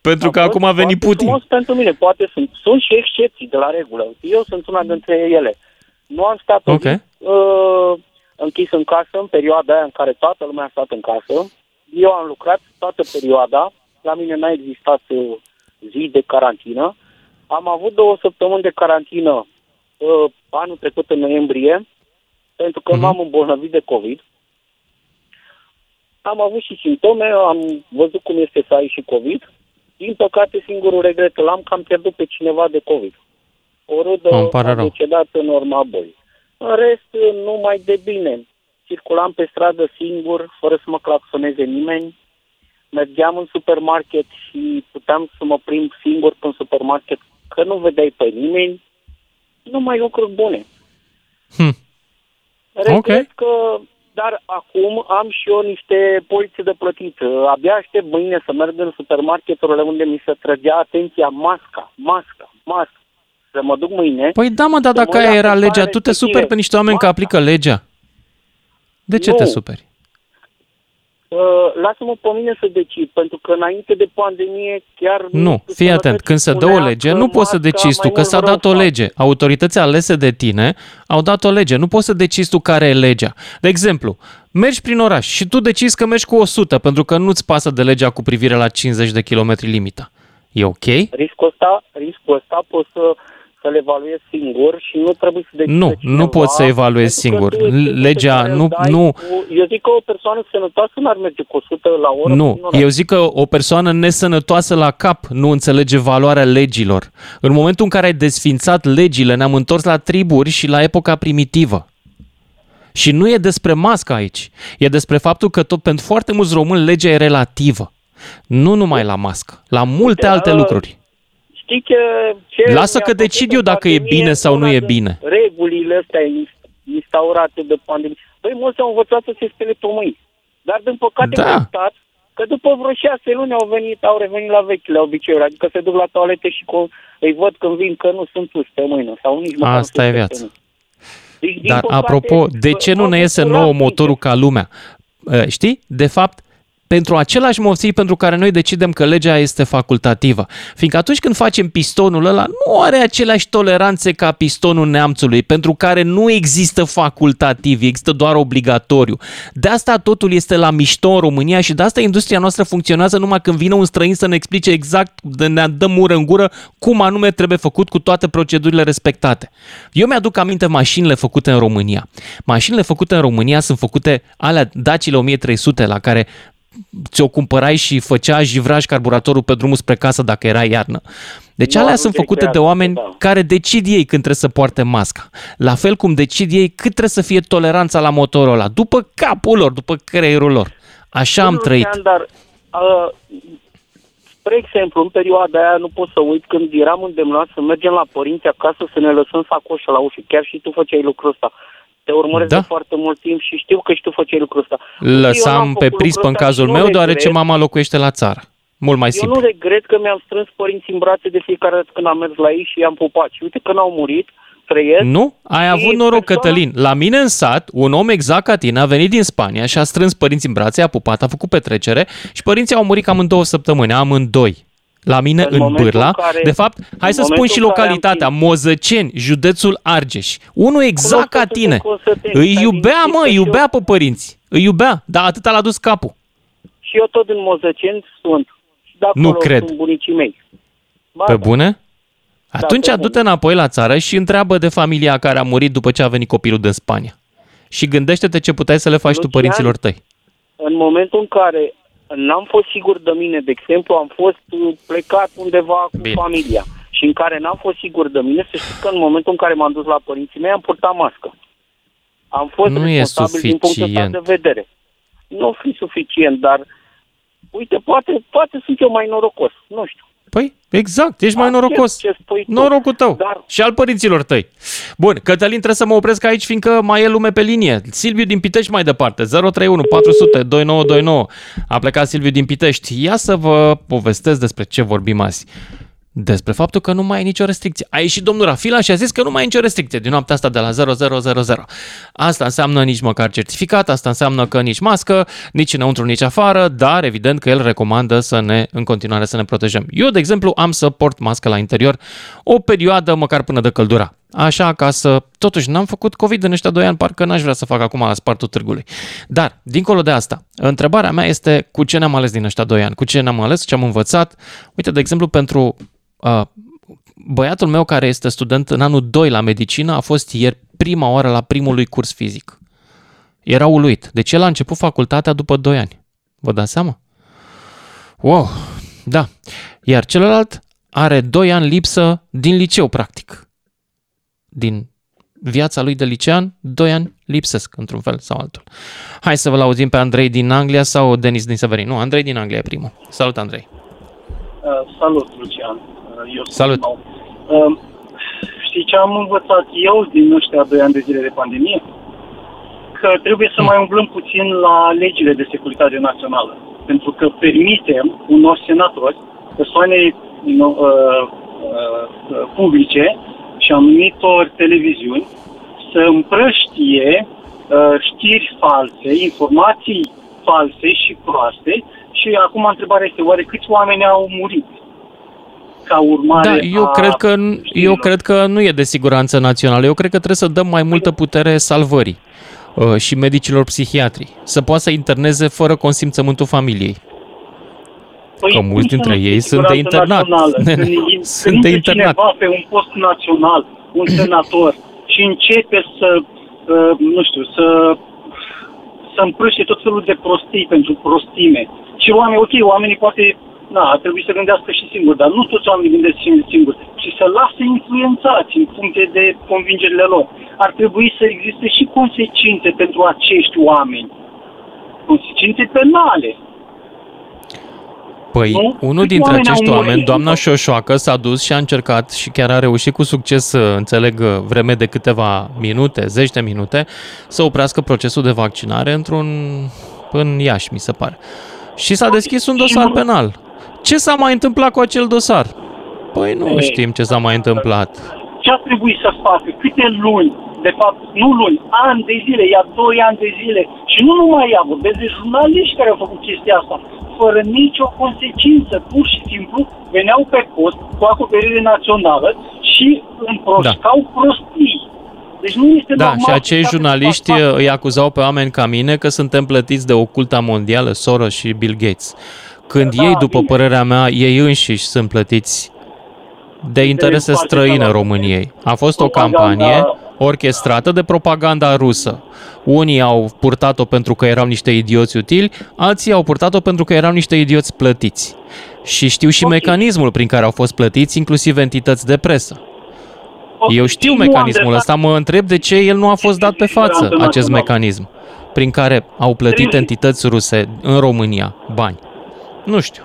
Pentru a că acum a venit Putin. frumos pentru mine. Poate sunt, sunt și excepții de la regulă. Eu sunt una dintre ele. Nu am stat okay. uh, închis în casă în perioada aia în care toată lumea a stat în casă. Eu am lucrat toată perioada. La mine n-a existat uh, zi de carantină. Am avut două săptămâni de carantină uh, anul trecut în noiembrie, pentru că uh-huh. m-am îmbolnăvit de COVID. Am avut și simptome, am văzut cum este să ai și COVID. Din păcate, singurul regret l-am că am pierdut pe cineva de COVID. O rudă a decedat în urma bolii. În rest, numai de bine. Circulam pe stradă singur, fără să mă claxoneze nimeni. Mergeam în supermarket și puteam să mă prim singur în supermarket, că nu vedeai pe nimeni. Numai lucruri bune. Hm. Regret okay. că dar acum am și eu niște polițe de plătit. Abia aștept mâine să merg în supermarketurile unde mi se trăgea atenția masca, masca, masca. Să mă duc mâine. Păi da, mă, dar dacă aia era legea, tu te superi pe niște oameni masca. că aplică legea. De ce nu. te superi? Uh, lasă-mă pe mine să decid, pentru că înainte de pandemie chiar... Nu, fii atent, când se dă o lege, nu poți să decizi tu, că s-a dat o lege. Autoritățile alese de tine au dat o lege, nu poți să decizi tu care e legea. De exemplu, mergi prin oraș și tu decizi că mergi cu 100, pentru că nu-ți pasă de legea cu privire la 50 de km limita. E ok? Riscul ăsta, riscul ăsta poți să să-l evaluezi singur și nu trebuie să decide Nu, cineva, nu poți să evaluezi singur. Legea nu... nu cu, eu zic că o persoană sănătoasă n-ar merge cu 100 la oră. Nu, eu zic că o persoană nesănătoasă la cap nu înțelege valoarea legilor. În momentul în care ai desfințat legile, ne-am întors la triburi și la epoca primitivă. Și nu e despre mască aici. E despre faptul că tot pentru foarte mulți români legea e relativă. Nu numai la mască, la multe Uite, alte lucruri. Știi că ce Lasă că decid eu dacă e bine sau nu e bine. Regulile astea instaurate de pandemie. Băi, mulți au învățat să se spele pe mâini. Dar, din păcate, da. au stat că după vreo șase luni au venit, au revenit la vechile obiceiuri. Adică se duc la toalete și cu, îi văd când vin că nu sunt sus pe mâină. Sau nici Asta e viața. Deci, Dar, păcate, apropo, de ce nu ne iese nouă motorul ca lumea? Ă, știi? De fapt, pentru același motiv pentru care noi decidem că legea este facultativă. Fiindcă atunci când facem pistonul ăla, nu are aceleași toleranțe ca pistonul neamțului, pentru care nu există facultativ, există doar obligatoriu. De asta totul este la mișto în România și de asta industria noastră funcționează numai când vine un străin să ne explice exact, ne dăm mură în gură, cum anume trebuie făcut cu toate procedurile respectate. Eu mi-aduc aminte mașinile făcute în România. Mașinile făcute în România sunt făcute alea Dacile 1300 la care ți-o cumpărai și făcea jivraj carburatorul pe drumul spre casă dacă era iarnă. Deci nu, alea sunt făcute de oameni da. care decid ei când trebuie să poarte masca. La fel cum decid ei cât trebuie să fie toleranța la motorul ăla, după capul lor, după creierul lor. Așa nu, am trăit. Dar, uh, spre exemplu, în perioada aia nu pot să uit când eram îndemnat să mergem la părinți acasă să ne lăsăm sacoșa la ușă. Chiar și tu făceai lucrul ăsta te urmăresc da. de foarte mult timp și știu că și tu făceai lucrul ăsta. Lăsam pe prisp în cazul meu, deoarece mama locuiește la țară. Mult mai simplu. Eu nu regret că mi-am strâns părinții în brațe de fiecare dată când am mers la ei și i-am pupat. Și uite că n-au murit, trăiesc. Nu? Ai avut noroc, persoana... Cătălin. La mine în sat, un om exact ca tine a venit din Spania și a strâns părinții în brațe, a pupat, a făcut petrecere și părinții au murit cam în două săptămâni, amândoi. La mine în, în Bârla. Care, de fapt, hai să spun și localitatea, Mozăceni, județul Argeș. Unul exact ca tine. Îi iubea, mă, îi iubea pe părinți. Îi iubea, dar atât l-a dus capul. Și eu tot din Mozăceni sunt. De nu cred. sunt bunicii mei. Ba, pe da. bune? Atunci da, du-te înapoi la țară și întreabă de familia care a murit după ce a venit copilul din Spania. Și gândește-te ce puteai să le faci Lucian, tu părinților tăi. În momentul în care n-am fost sigur de mine, de exemplu, am fost plecat undeva cu Bine. familia și în care n-am fost sigur de mine, să știți că în momentul în care m-am dus la părinții mei am purtat mască. Am fost nu responsabil din punctul de vedere. Nu fi suficient, dar uite, poate, poate sunt eu mai norocos, nu știu. Păi, exact, ești mai norocos. Ce, ce Norocul tău Dar... și al părinților tăi. Bun, Cătălin, trebuie să mă opresc aici, fiindcă mai e lume pe linie. Silviu din Pitești mai departe, 031 400 2929. A plecat Silviu din Pitești. Ia să vă povestesc despre ce vorbim azi despre faptul că nu mai e nicio restricție. A ieșit domnul Rafila și a zis că nu mai e nicio restricție din noaptea asta de la 0000. Asta înseamnă nici măcar certificat, asta înseamnă că nici mască, nici înăuntru, nici afară, dar evident că el recomandă să ne, în continuare, să ne protejăm. Eu, de exemplu, am să port mască la interior o perioadă, măcar până de căldura. Așa ca să... Totuși, n-am făcut COVID în ăștia 2 ani, parcă n-aș vrea să fac acum la spartul târgului. Dar, dincolo de asta, întrebarea mea este cu ce ne-am ales din ăștia 2 ani, cu ce ne-am ales, ce am învățat. Uite, de exemplu, pentru Uh, băiatul meu care este student în anul 2 la medicină a fost ieri prima oară la primul lui curs fizic. Era uluit. Deci el a început facultatea după 2 ani. Vă dați seama? Wow, da. Iar celălalt are 2 ani lipsă din liceu, practic. Din viața lui de licean, 2 ani lipsesc, într-un fel sau altul. Hai să vă auzim pe Andrei din Anglia sau Denis din Severin. Nu, Andrei din Anglia e primul. Salut, Andrei. Uh, salut, Lucian eu Salut! Nou. Uh, știi ce am învățat eu din ăștia doi ani de zile de pandemie? Că trebuie să mai umblăm puțin la legile de securitate națională. Pentru că permitem unor senatori, persoane you know, uh, uh, publice și anumitor televiziuni să împrăștie uh, știri false, informații false și proaste și acum întrebarea este, oare câți oameni au murit? Ca urmare Da, eu, a... cred că, eu cred că nu e de siguranță națională. Eu cred că trebuie să dăm mai multă putere salvării uh, și medicilor psihiatri. Să poată să interneze fără consimțământul familiei. Păi, că mulți dintre ei sunt de internat. Când, sunt de internat. cineva pe un post național, un senator, și începe să, uh, nu știu, să să împrăște tot felul de prostii pentru prostime. Și oamenii, ok, oamenii poate na, ar trebui să gândească și singur, dar nu toți oamenii gândesc singur, ci să lasă influențați în funcție de convingerile lor. Ar trebui să existe și consecințe pentru acești oameni. Consecințe penale. Păi, nu? unul dintre oameni acești oameni, doamna Șoșoacă, s-a dus și a încercat și chiar a reușit cu succes să înțeleg vreme de câteva minute, zeci de minute, să oprească procesul de vaccinare într-un în Iași, mi se pare. Și s-a deschis un dosar penal ce s-a mai întâmplat cu acel dosar? Păi nu Ei, știm ce s-a mai întâmplat. Ce a trebuit să facă? Câte luni? De fapt, nu luni, ani de zile, ia doi ani de zile. Și nu numai ea, vorbesc de jurnaliști care au făcut chestia asta. Fără nicio consecință, pur și simplu, veneau pe post cu acoperire națională și împroșcau da. prostii. Deci nu este da, și acei jurnaliști îi acuzau pe oameni ca mine că suntem plătiți de oculta mondială, Soros și Bill Gates. Când da, ei, după bine. părerea mea, ei înșiși sunt plătiți de interese străine României. A fost o campanie orchestrată de propaganda rusă. Unii au purtat-o pentru că erau niște idioți utili, alții au purtat-o pentru că erau niște idioți plătiți. Și știu și okay. mecanismul prin care au fost plătiți, inclusiv entități de presă. Okay. Eu știu mecanismul ăsta, mă întreb de ce el nu a fost dat pe față, acest mecanism, prin care au plătit entități ruse în România bani. Nu știu.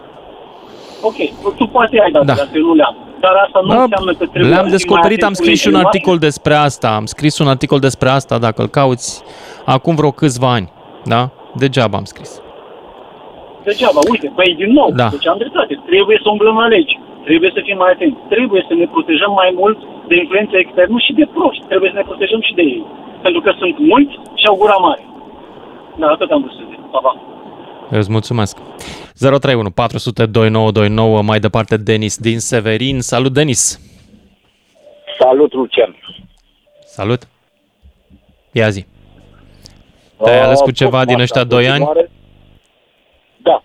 Ok, tu poate ai dat, da. dar eu nu le-am. Dar asta nu da, înseamnă că trebuie Le-am descoperit, am scris și un articol despre asta. Am scris un articol despre asta, dacă îl cauți, acum vreo câțiva ani. Da? Degeaba am scris. Degeaba, uite, păi din nou, da. deci am dreptate, trebuie să umblăm la legi. Trebuie să fim mai atenți. Trebuie să ne protejăm mai mult de influența externă și de proști. Trebuie să ne protejăm și de ei. Pentru că sunt mulți și au gura mare. Da, atât am vrut să zic. Pa, pa. Eu îți mulțumesc. 031 400 2929, mai departe Denis din Severin. Salut, Denis! Salut, Lucian! Salut! Ia zi. Te-ai ales cu ceva din ăștia doi ani? Da,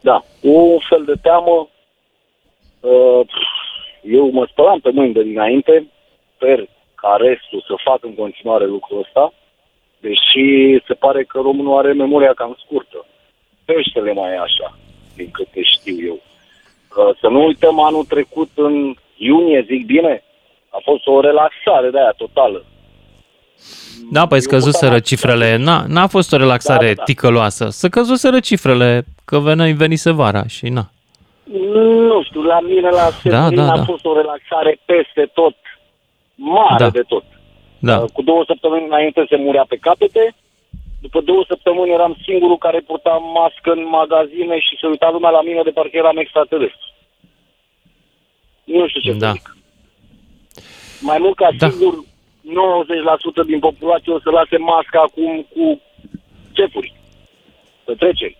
da. Un fel de teamă. Uh, Eu mă spălam pe mâini de dinainte. Sper ca restul să facă în continuare lucrul ăsta. Deși se pare că românul are memoria cam scurtă. Peștele mai e așa, din câte știu eu. Uh, Să nu uităm anul trecut în iunie, zic bine, a fost o relaxare de aia totală. Da, păi scăzuseră cifrele. N-a, n-a fost o relaxare Da, da, da. ticăloasă. Să căzuseră cifrele, că veni, venise vara și na. Nu știu, la mine la Severin da, a da. fost o relaxare peste tot, mare Da. de tot. Da. Uh, Cu două săptămâni înainte se murea pe capete, după două săptămâni eram singurul care purta mască în magazine și se uita lumea la mine de parcă eram extraterestru. Nu știu ce Da. să zic. Mai mult ca Da. sigur, 90% din populație o să lase masca acum cu cefuri, petreceri.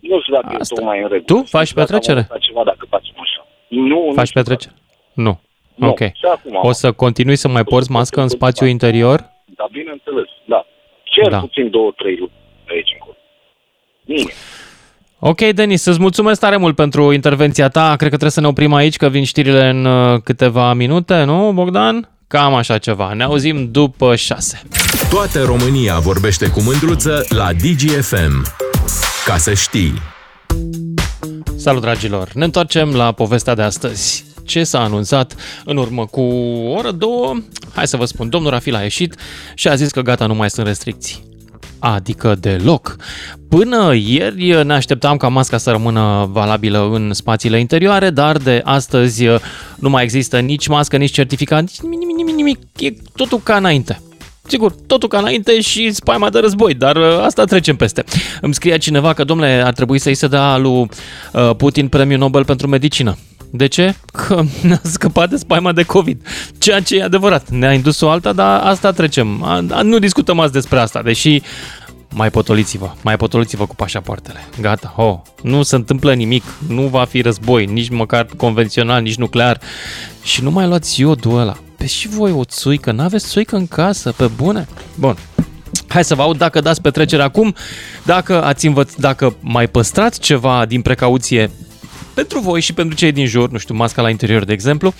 Nu știu dacă Asta. e tocmai în regulă. Tu Nu faci știu dacă am petrecere? învățat ceva dacă facem așa. Nu, nu Faci știu petrecere? Nu. Nu. Ok. Și acum am. O să continui să mai porți mască în spațiu interior? Da, bineînțeles, da. Cel Da. puțin două, trei luni pe aici încolo. Bine. Ok, Denis, îți mulțumesc tare mult pentru intervenția ta. Cred că trebuie să ne oprim aici, că vin știrile în uh, câteva minute, nu, Bogdan? Cam așa ceva. Ne auzim după șase. Toată România vorbește cu mândruță la DGFM. Ca să știi. Salut, dragilor! Ne întoarcem la povestea de astăzi. Ce s-a anunțat în urmă cu o oră, două? Hai să vă spun, domnul Rafil a ieșit și a zis că gata, nu mai sunt restricții. Adică deloc. Până ieri ne așteptam ca masca să rămână valabilă în spațiile interioare, dar de astăzi nu mai există nici mască, nici certificat, nici nimic, nimic, nimic, nimic. E totul ca înainte. Sigur, totul ca înainte și spaima de război, dar uh, asta trecem peste. Îmi scria cineva că, domnule, ar trebui să-i se dea lui uh, Putin premiul Nobel pentru medicină. De ce? Că ne-a scăpat de spaima de COVID. Ceea ce e adevărat. Ne-a indus o alta, dar asta trecem. A, a, nu discutăm azi despre asta, deși mai potoliți-vă, mai potoliți-vă cu pașapoartele. Gata, ho, nu se întâmplă nimic, nu va fi război, nici măcar convențional, nici nuclear. Și nu mai luați iodul ăla. Pe și voi o țuică, n-aveți țuică în casă, pe bune? Bun. Hai să vă aud dacă dați petrecere acum, dacă ați învăț, dacă mai păstrați ceva din precauție pentru voi și pentru cei din jur, nu știu, masca la interior, de exemplu,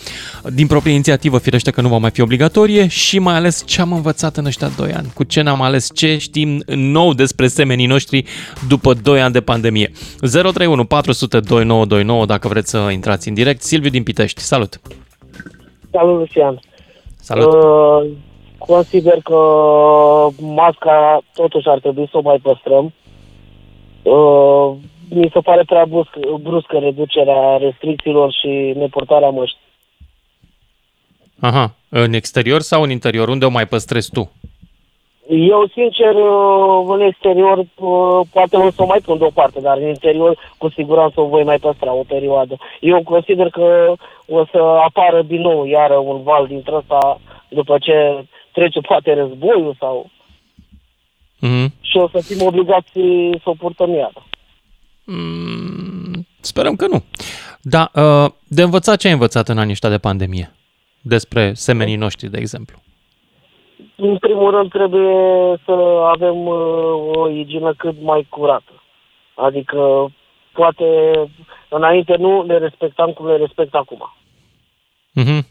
din proprie inițiativă, firește că nu va mai fi obligatorie și mai ales ce am învățat în ăștia 2 ani, cu ce ne-am ales, ce știm nou despre semenii noștri după 2 ani de pandemie. 031 400 2929 dacă vreți să intrați în direct. Silviu din Pitești, salut! Salut, Lucian. Salut! Uh, consider că masca totuși ar trebui să o mai păstrăm. Uh, mi se pare prea bruscă, bruscă reducerea restricțiilor și neportarea măști. Aha, în exterior sau în interior? Unde o mai păstrezi tu? Eu, sincer, uh, în exterior uh, poate o să o mai pun deoparte, dar în interior cu siguranță o voi mai păstra o perioadă. Eu consider că o să apară din nou iară un val dintre ăsta după ce trece poate războiul sau Mhm. și o să fim obligați să o purtăm iară. Mm, sperăm că nu. Da, uh, de învățat ce ai învățat în anii ăștia de pandemie? Despre semenii noștri, de exemplu. În primul rând trebuie să avem uh, o igienă cât mai curată. Adică poate înainte nu le respectam cum le respect acum. Mhm.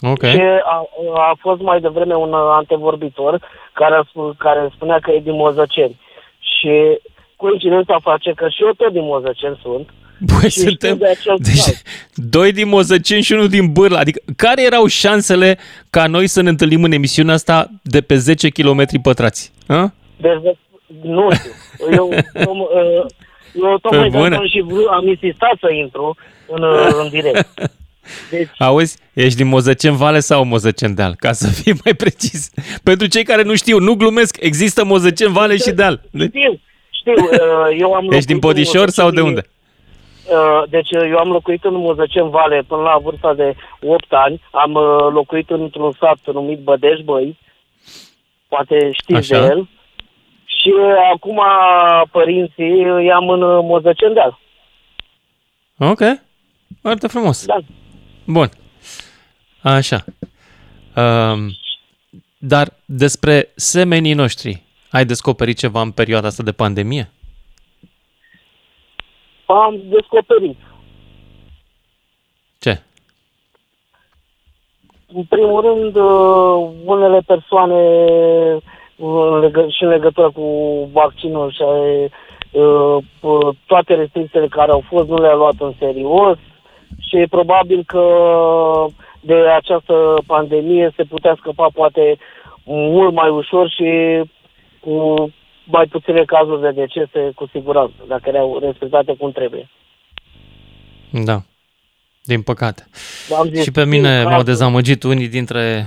Ok. Și a, a fost mai devreme un antevorbitor care, a spus, care spunea că e din Mozăceni. Și coincidența face că și eu tot din Mozăceni sunt. Băi, și suntem știu de acel deci, caz. doi din Mozăceni și unul din Bârla. Adică, care erau șansele ca noi să ne întâlnim în emisiunea asta de pe 10 km pătrați? Ha? Deci, nu știu. Eu, eu, uh, eu tocmai de bune. asta am și vrut, am insistat să intru în, uh, în direct. Deci, Auzi, ești din Mozăceni Vale sau Mozăceni Deal? Ca să fii mai precis. Pentru cei care nu știu, nu glumesc, există Mozăceni Vale și Deal. Deci, știu, știu, uh, eu am ești din locuit în Podișor sau de Mozăceni, unde? Uh, deci eu am locuit în Muzăcen Vale până la vârsta de 8 ani. Am uh, locuit într-un sat numit Bădeș Băi. Poate știți Așa. de el. Și acum părinții îi am în Muzăcen Deal. Ok. Foarte frumos. Da. Bun. Așa. Um, dar despre semenii noștri, ai descoperit ceva în perioada asta de pandemie? Am descoperit. Ce? În primul rând, uh, unele persoane uh, în legă- și în legătură cu vaccinul și uh, uh, toate restricțiile care au fost nu le-a luat în serios și probabil că de această pandemie se putea scăpa poate mult mai ușor și cu mai puține cazuri de decese cu siguranță, dacă erau respectate cum trebuie. Da. Din păcate. Am zis, Și pe mine din m-au cazul- dezamăgit unii dintre Am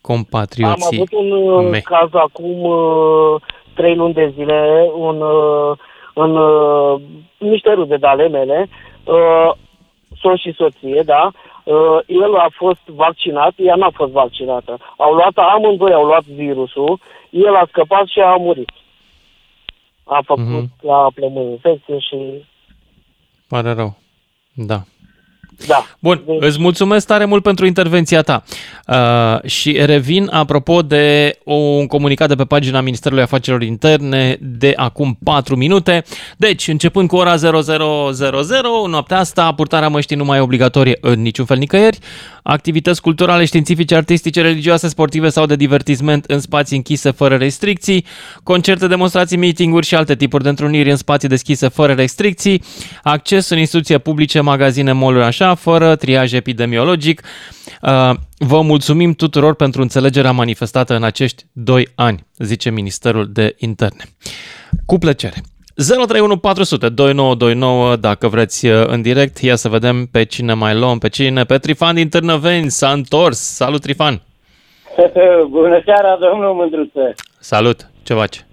compatrioții avut un uh, mei. caz acum uh, trei luni de zile un, uh, în uh, niște rude de ale mele, uh, soț și soție, da, uh, el a fost vaccinat, ea n-a fost vaccinată. Au luat, amândoi au luat virusul, el a scăpat și a murit. A făcut Mhm. la plămâni infecție și... Pare rău. Da. Da. Bun, îți mulțumesc tare mult pentru intervenția ta. Uh, și revin apropo de un comunicat de pe pagina Ministerului Afacerilor Interne de acum 4 minute. Deci, începând cu ora 0000, noaptea asta, purtarea măștii nu mai e obligatorie în niciun fel nicăieri. Activități culturale, științifice, artistice, religioase, sportive sau de divertisment în spații închise fără restricții, concerte, demonstrații, meeting-uri și alte tipuri de întruniri în spații deschise fără restricții, acces în instituții publice, magazine, mall așa, fără triaj epidemiologic. Uh, Vă mulțumim tuturor pentru înțelegerea manifestată în acești doi ani, zice Ministerul de Interne. Cu plăcere. 031 400 2929 dacă vreți uh, în direct. Ia să vedem pe cine mai luăm, pe cine. Pe Trifan din Târnăveni s-a întors. Salut, Trifan! Bună seara, domnul Mândruță. Salut! Ce faci?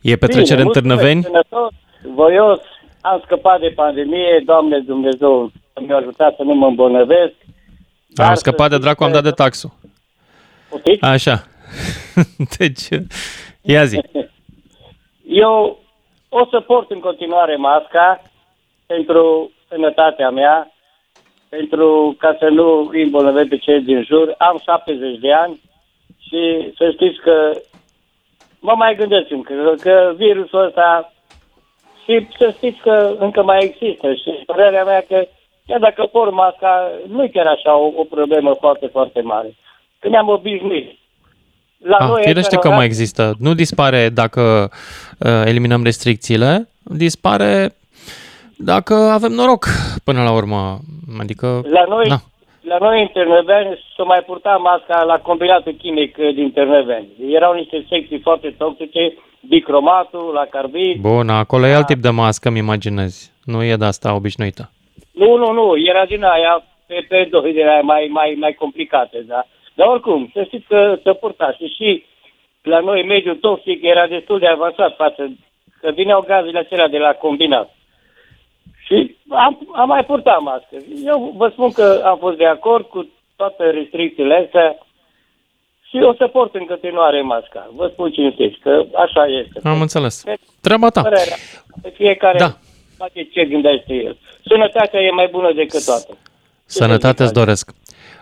E petrecere Bine, în mulțumesc, Târnăveni? Sănătos, voios, am scăpat de pandemie, Doamne Dumnezeu mi-a ajutat să nu mă îmbolnăvesc. Dar Am să scăpat de știți dracu, am că- dat de taxul. Poftiți? Așa. Deci, ia zi. Eu o să port în continuare masca pentru sănătatea mea, pentru ca să nu îi îmbolnăvesc pe cei din jur. Am 70 de ani și să știți că mă mai gândesc încă, că virusul ăsta și să știți că încă mai există și părerea mea că chiar dacă port masca, nu e chiar așa o, o problemă foarte, foarte mare. Că ne-am obișnuit. La Ah, noi firește în că oraș- mai există. Nu dispare dacă uh, eliminăm restricțiile, dispare dacă avem noroc până la urmă. Adică, La noi, da. la noi în Târnăveni se mai purta masca la combinatul chimic uh, din Târnăveni. Erau niște secții foarte toxice, bicromatul, la carbid. Bun, acolo e alt tip de mască, îmi imaginezi. Nu e de asta obișnuită. Nu, nu, nu, era din aia pe, pe doi de aia mai, mai, mai complicate, da. Dar oricum, să știți că se purta și, și la noi mediul toxic era destul de avansat față că vineau gazele acelea de la combinat. Și am, am mai purtat mască. Eu vă spun că am fost de acord cu toate restricțiile astea și o să port în continuare masca. Vă spun cinstit că așa este. Am înțeles. Treaba ta. Părerea. Pe fiecare Da. Face ce gândește el. Sănătatea e mai bună decât toată. Sănătate îți doresc.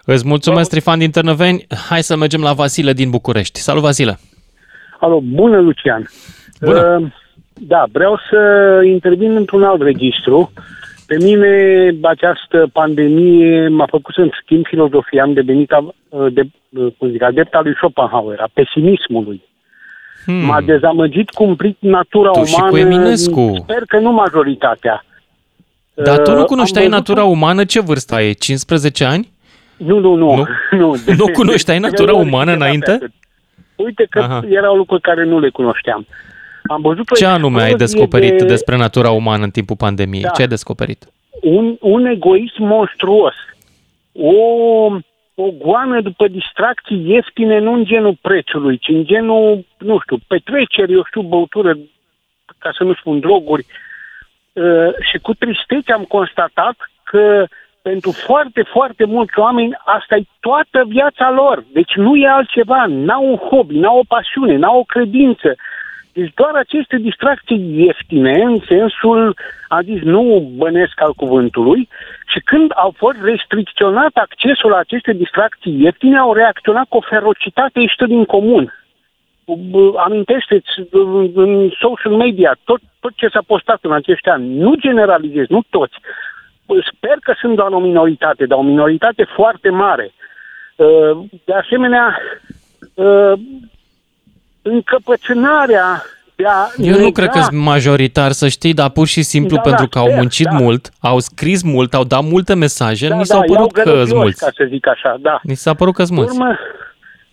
Îți mulțumesc, Trifan din Târnăveni. Hai să mergem la Vasile din București. Salut, Vasile! Alo, bună, Lucian. Bună. Uh, da, vreau să intervin într-un alt registru. Pe mine această pandemie m-a făcut să-mi schimb filozofia, am devenit a- de, cum zic, adept al lui Schopenhauer, a pesimismului. Hmm. M-a dezamăgit cumplit natura Tu și umană. cu Eminescu. Sper că nu majoritatea. Dar tu nu Uh, cunoșteai am văzut natura umană? Ce vârstă ai? 15 ani? Nu, nu, nu. Nu, nu, nu cunoșteai natura umană înainte? Uite că Aha. erau lucruri care nu le cunoșteam. Am văzut o Ce anume ai explozie descoperit de- despre natura umană în timpul pandemiei? Da. Ce ai descoperit? un, un egoism monstruos, o, o goană după distracții ieftine, nu în genul prețului, ci în genul, nu știu, petreceri, eu știu, băutură, ca să nu spun droguri, uh, și cu tristețe am constatat că pentru foarte, foarte mulți oameni asta e toată viața lor. Deci nu e altceva, n-au un hobby, n-au o pasiune, n-au o credință. Deci doar aceste distracții ieftine, în sensul, a zis, nu bănesc al cuvântului, și când au fost restricționat accesul la aceste distracții ieftine, au reacționat cu o ferocitate ieșită din comun. Amintește-ți în social media tot, tot ce s-a postat în acești ani. Nu generalizez, nu toți. Sper că sunt doar o minoritate, dar o minoritate foarte mare. De asemenea, încăpățânarea de a Eu nu cred că sunt majoritar, să știi, dar pur și simplu da, pentru da, că au muncit da. mult, au scris mult, au dat multe mesaje, da, mi s-au da, părut că sunt mulți. ca să zic așa, da. Mi s-a părut că sunt mulți. Urmă,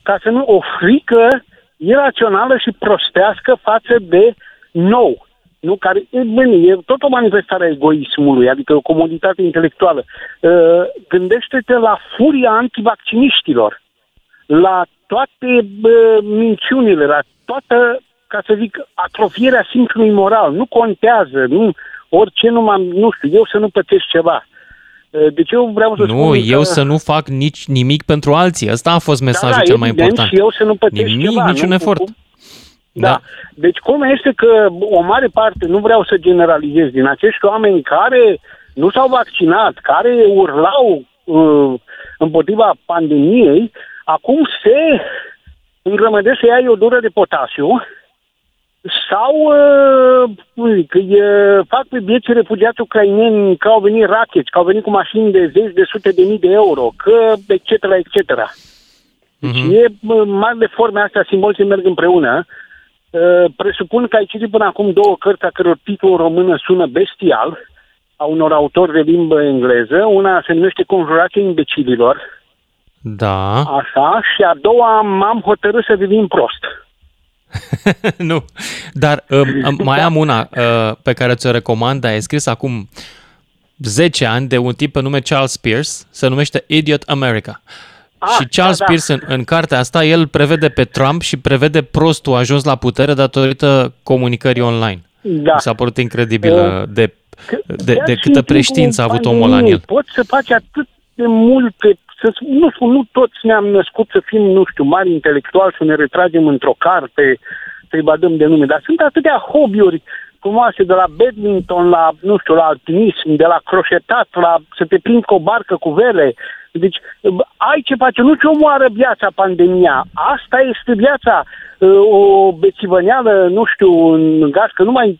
ca să nu, o frică irațională și prostească față de nou. Nu, care, e, bine, e tot o manifestare a egoismului, adică o comoditate intelectuală. Uh, gândește-te la furia antivacciniștilor, la toate bă, minciunile, la toată, ca să zic, atrofierea simțului moral. Nu contează, nu, orice nu m-am, nu știu, eu să nu pățesc ceva. Deci eu vreau să nu, spun eu că... să nu fac nici nimic pentru alții. Asta a fost mesajul da, da, cel mai important. și eu să nu pățesc nimic, ceva. niciun nu? efort. Da. da. Deci cum este că o mare parte, nu vreau să generalizez, din acești oameni care nu s-au vaccinat, care urlau uh, împotriva pandemiei, acum se îngrămădesc să ia iodură de potasiu sau uh, că uh, fac pe vieții refugiați ucraineni că au venit racheți, că au venit cu mașini de zeci de sute de mii de euro, că etc. etc. Deci uh-huh. e mari de forme astea, simbolice merg împreună. Uh, presupun că ai citit până acum două cărți a căror titlul în română sună bestial, a unor autori de limbă engleză. Una se numește Conjurația imbecililor, da. Așa, și a doua m-am hotărât să devin prost. nu, dar uh, mai am una uh, pe care ți-o recomand, dar e scris acum 10 ani de un tip pe nume Charles Pierce, se numește Idiot America. Ah, și Charles da, da. Pierce, în, în cartea asta, el prevede pe Trump și prevede prostul ajuns la putere datorită comunicării online. Da. Mi s-a părut incredibil uh, de, de, de, de câtă preștiință a avut omul în el. Poți să faci atât de multe să, nu spun, nu toți ne-am născut să fim, nu știu, mari intelectuali, să ne retragem într-o carte, să-i badăm de nume, dar sunt atâtea hobby-uri frumoase, de la badminton la, nu știu, la alpinism, de la croșetat, la să te plimbi cu o barcă cu vele. Deci ai ce face, nu ce omoară viața pandemia. Asta este viața, o bețivăneală, nu știu, în gașcă, nu mai...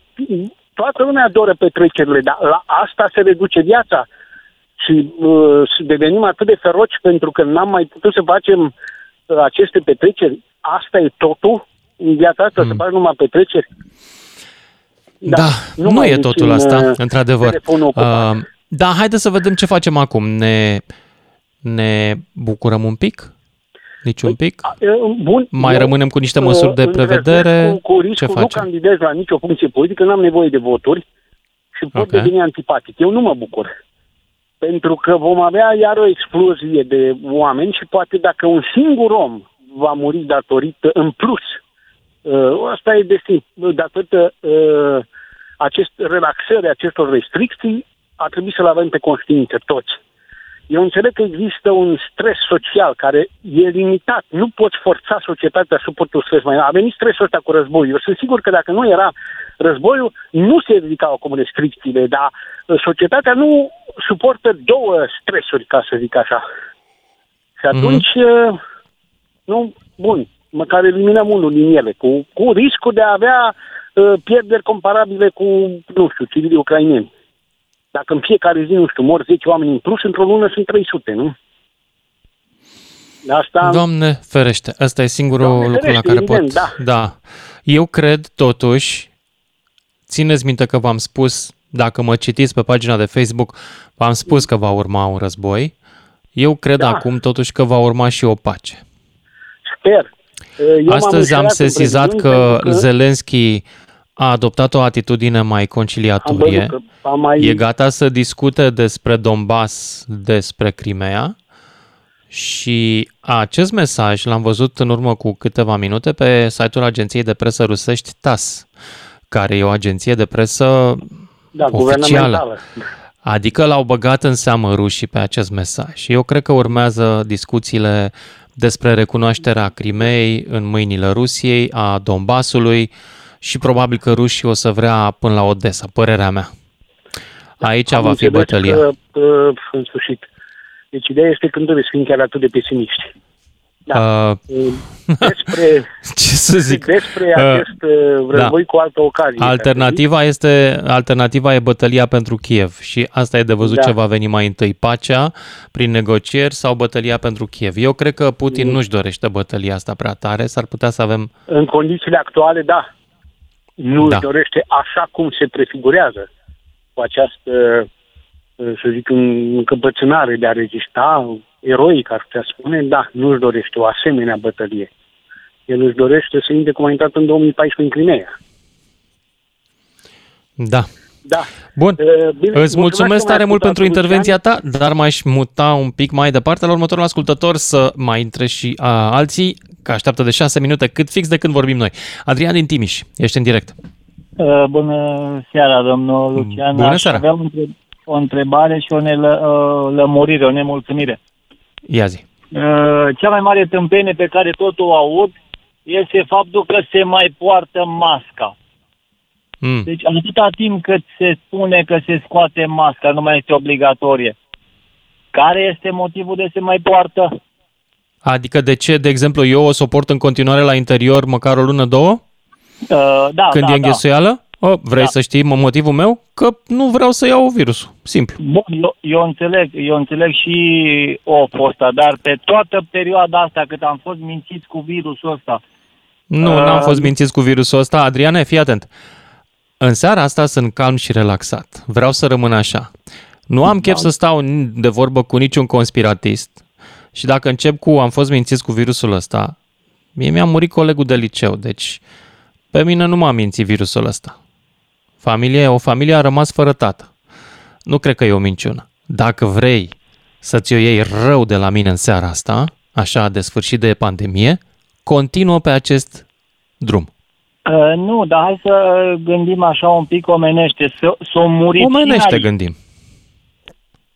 Toată lumea adoră petrecerile, dar la asta se reduce viața și uh, devenim atât de feroci pentru că n-am mai putut să facem uh, aceste petreceri. Asta e totul în viața asta, mm. să faci numai petreceri. Da, da nu, nu e totul asta, uh, într-adevăr. Uh, da, haideți să vedem ce facem acum. Ne, ne bucurăm un pic? Nici un pic? Păi, bun, Mai eu, rămânem cu niște uh, măsuri de prevedere? Cu, cu riscul, ce facem? nu candidez la nicio funcție politică, n-am nevoie de voturi și pot okay. deveni antipatic. Eu nu mă bucur pentru că vom avea iar o explozie de oameni și poate dacă un singur om va muri datorită, în plus, uh, asta e destin, datorită uh, acest, relaxării acestor restricții, a trebuit să-l avem pe conștiință toți. Eu înțeleg că există un stres social care e limitat. Nu poți forța societatea să suportul stres mai. A venit stresul ăsta cu războiul. Eu sunt sigur că dacă nu era războiul, nu se ridicau acum restricțiile, dar uh, societatea nu suportă două stresuri, ca să zic așa. Și mhm. atunci, mm-hmm. nu, bun, măcar eliminăm unul din ele, cu, cu riscul de a avea uh, pierderi comparabile cu, nu știu, civilii ucraineni. Dacă în fiecare zi, nu știu, mor 10 oameni în plus, într-o lună sunt 300, nu? Asta... Doamne ferește, asta e singurul Doamne lucru ferește, la care evident, pot... Da. da. Eu cred, totuși, țineți minte că v-am spus, dacă mă citiți pe pagina de Facebook, v-am spus că va urma un război. Eu cred da. acum, totuși, că va urma și o pace. Sper. Eu Astăzi am sesizat că, că Zelenski a adoptat o atitudine mai conciliatorie. mai... E gata să discute despre Donbass, despre Crimea și acest mesaj l-am văzut în urmă cu câteva minute pe site-ul agenției de presă rusești TAS, care e o agenție de presă Da, oficială. guvernamentală. Adică l-au băgat în seamă rușii pe acest mesaj. Și eu cred că urmează discuțiile despre recunoașterea Crimei în mâinile Rusiei, a Donbasului și probabil că rușii o să vrea până la Odessa, părerea mea. Aici Am va fi înțeles bătălia. Că, uh, în sfârșit. Deci ideea este că nu trebuie să fim chiar atât de pesimiști. Da. Uh, Despre, ce să zic? despre Uh, acest uh, război cu altă ocazie. Alternativa este, alternativa e bătălia pentru Kiev și asta e de văzut Da. ce va veni mai întâi, pacea prin negocieri sau bătălia pentru Kiev. Eu cred că Putin Mm. nu-și dorește bătălia asta prea tare, s-ar putea să avem... În condițiile actuale, da. Nu Da. își dorește așa cum se prefigurează cu această, uh, să zic, în- încăpățânare de a rezista, eroic, ar putea spune, da, nu își dorește o asemenea bătălie. El își dorește să intre cum a intrat în 2014 în Crimea. Da. Da. Bun, bine, îți mulțumesc că tare m-ai mult pentru ascultat, intervenția ta, dar m-aș muta un pic mai departe la următorul ascultător să mai intre și a, alții, că așteaptă de șase minute, cât fix de când vorbim noi. Adrian din Timiș, ești în direct. Uh, Bună seara, domnul Lucian. Bună Aș seara. avea o între- o întrebare și o nelă, uh, lămurire, o nemulțumire. Ia zi. Uh, Cea mai mare tâmpenie pe care tot o aud este faptul că se mai poartă masca. Mm. Deci atâta timp cât se spune că se scoate masca, nu mai este obligatorie. Care este motivul de se mai poartă? Adică de ce, de exemplu, eu o suport în continuare la interior măcar o lună, două? Uh, da, Când da, e înghesuială? Oh, vrei Da. să știi mă- motivul meu? Că nu vreau să iau virusul. Simplu. Bun, eu, eu, înțeleg, eu înțeleg și oful ăsta, dar pe toată perioada asta cât am fost mințiți cu virusul ăsta, Nu, Uh, n-am fost mințiți cu virusul ăsta. Adriane, fii atent. În seara asta sunt calm și relaxat. Vreau să rămân așa. Nu am chef să stau de vorbă cu niciun conspiratist. Și dacă încep cu am fost mințiți cu virusul ăsta, mie mi-a murit colegul de liceu, deci pe mine nu m-a mințit virusul ăsta. Familie, o familie a rămas fără tată. Nu cred că e o minciună. Dacă vrei să-ți o iei rău de la mine în seara asta, așa de sfârșit de pandemie, continuă pe acest drum. Uh, nu, dar hai să gândim așa un pic omenește. S- S-o murit Omenește și înainte- gândim.